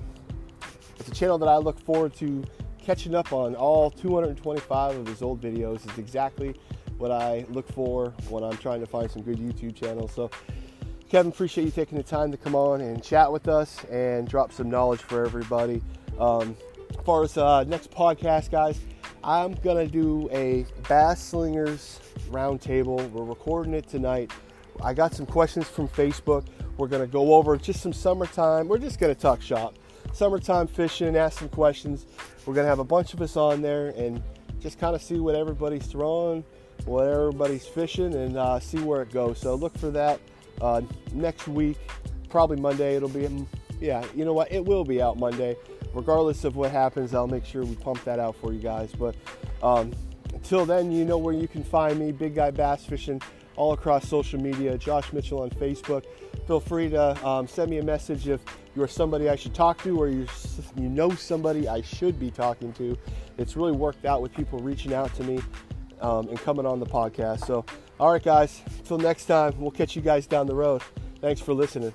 it's a channel that I look forward to catching up on all 225 of his old videos. It's exactly what I look for when I'm trying to find some good YouTube channels. So Kevin, appreciate you taking the time to come on and chat with us and drop some knowledge for everybody. Um, as far as uh, next podcast, guys, I'm gonna do a Bass Slingers roundtable. We're recording it tonight. I got some questions from Facebook. We're gonna go over just some summertime. We're just gonna talk shop, summertime fishing, ask some questions. We're gonna have a bunch of us on there and just kind of see what everybody's throwing, what everybody's fishing, and uh, see where it goes. So look for that. Uh, next week, probably Monday, it'll be, yeah, you know what? It will be out Monday. Regardless of what happens, I'll make sure we pump that out for you guys. But um, until then, you know where you can find me, Big Guy Bass Fishing, all across social media. Josh Mitchell on Facebook. Feel free to um, send me a message if you're somebody I should talk to or you you know somebody I should be talking to. It's really worked out with people reaching out to me um, and coming on the podcast. So all right, guys, until next time, we'll catch you guys down the road. Thanks for listening.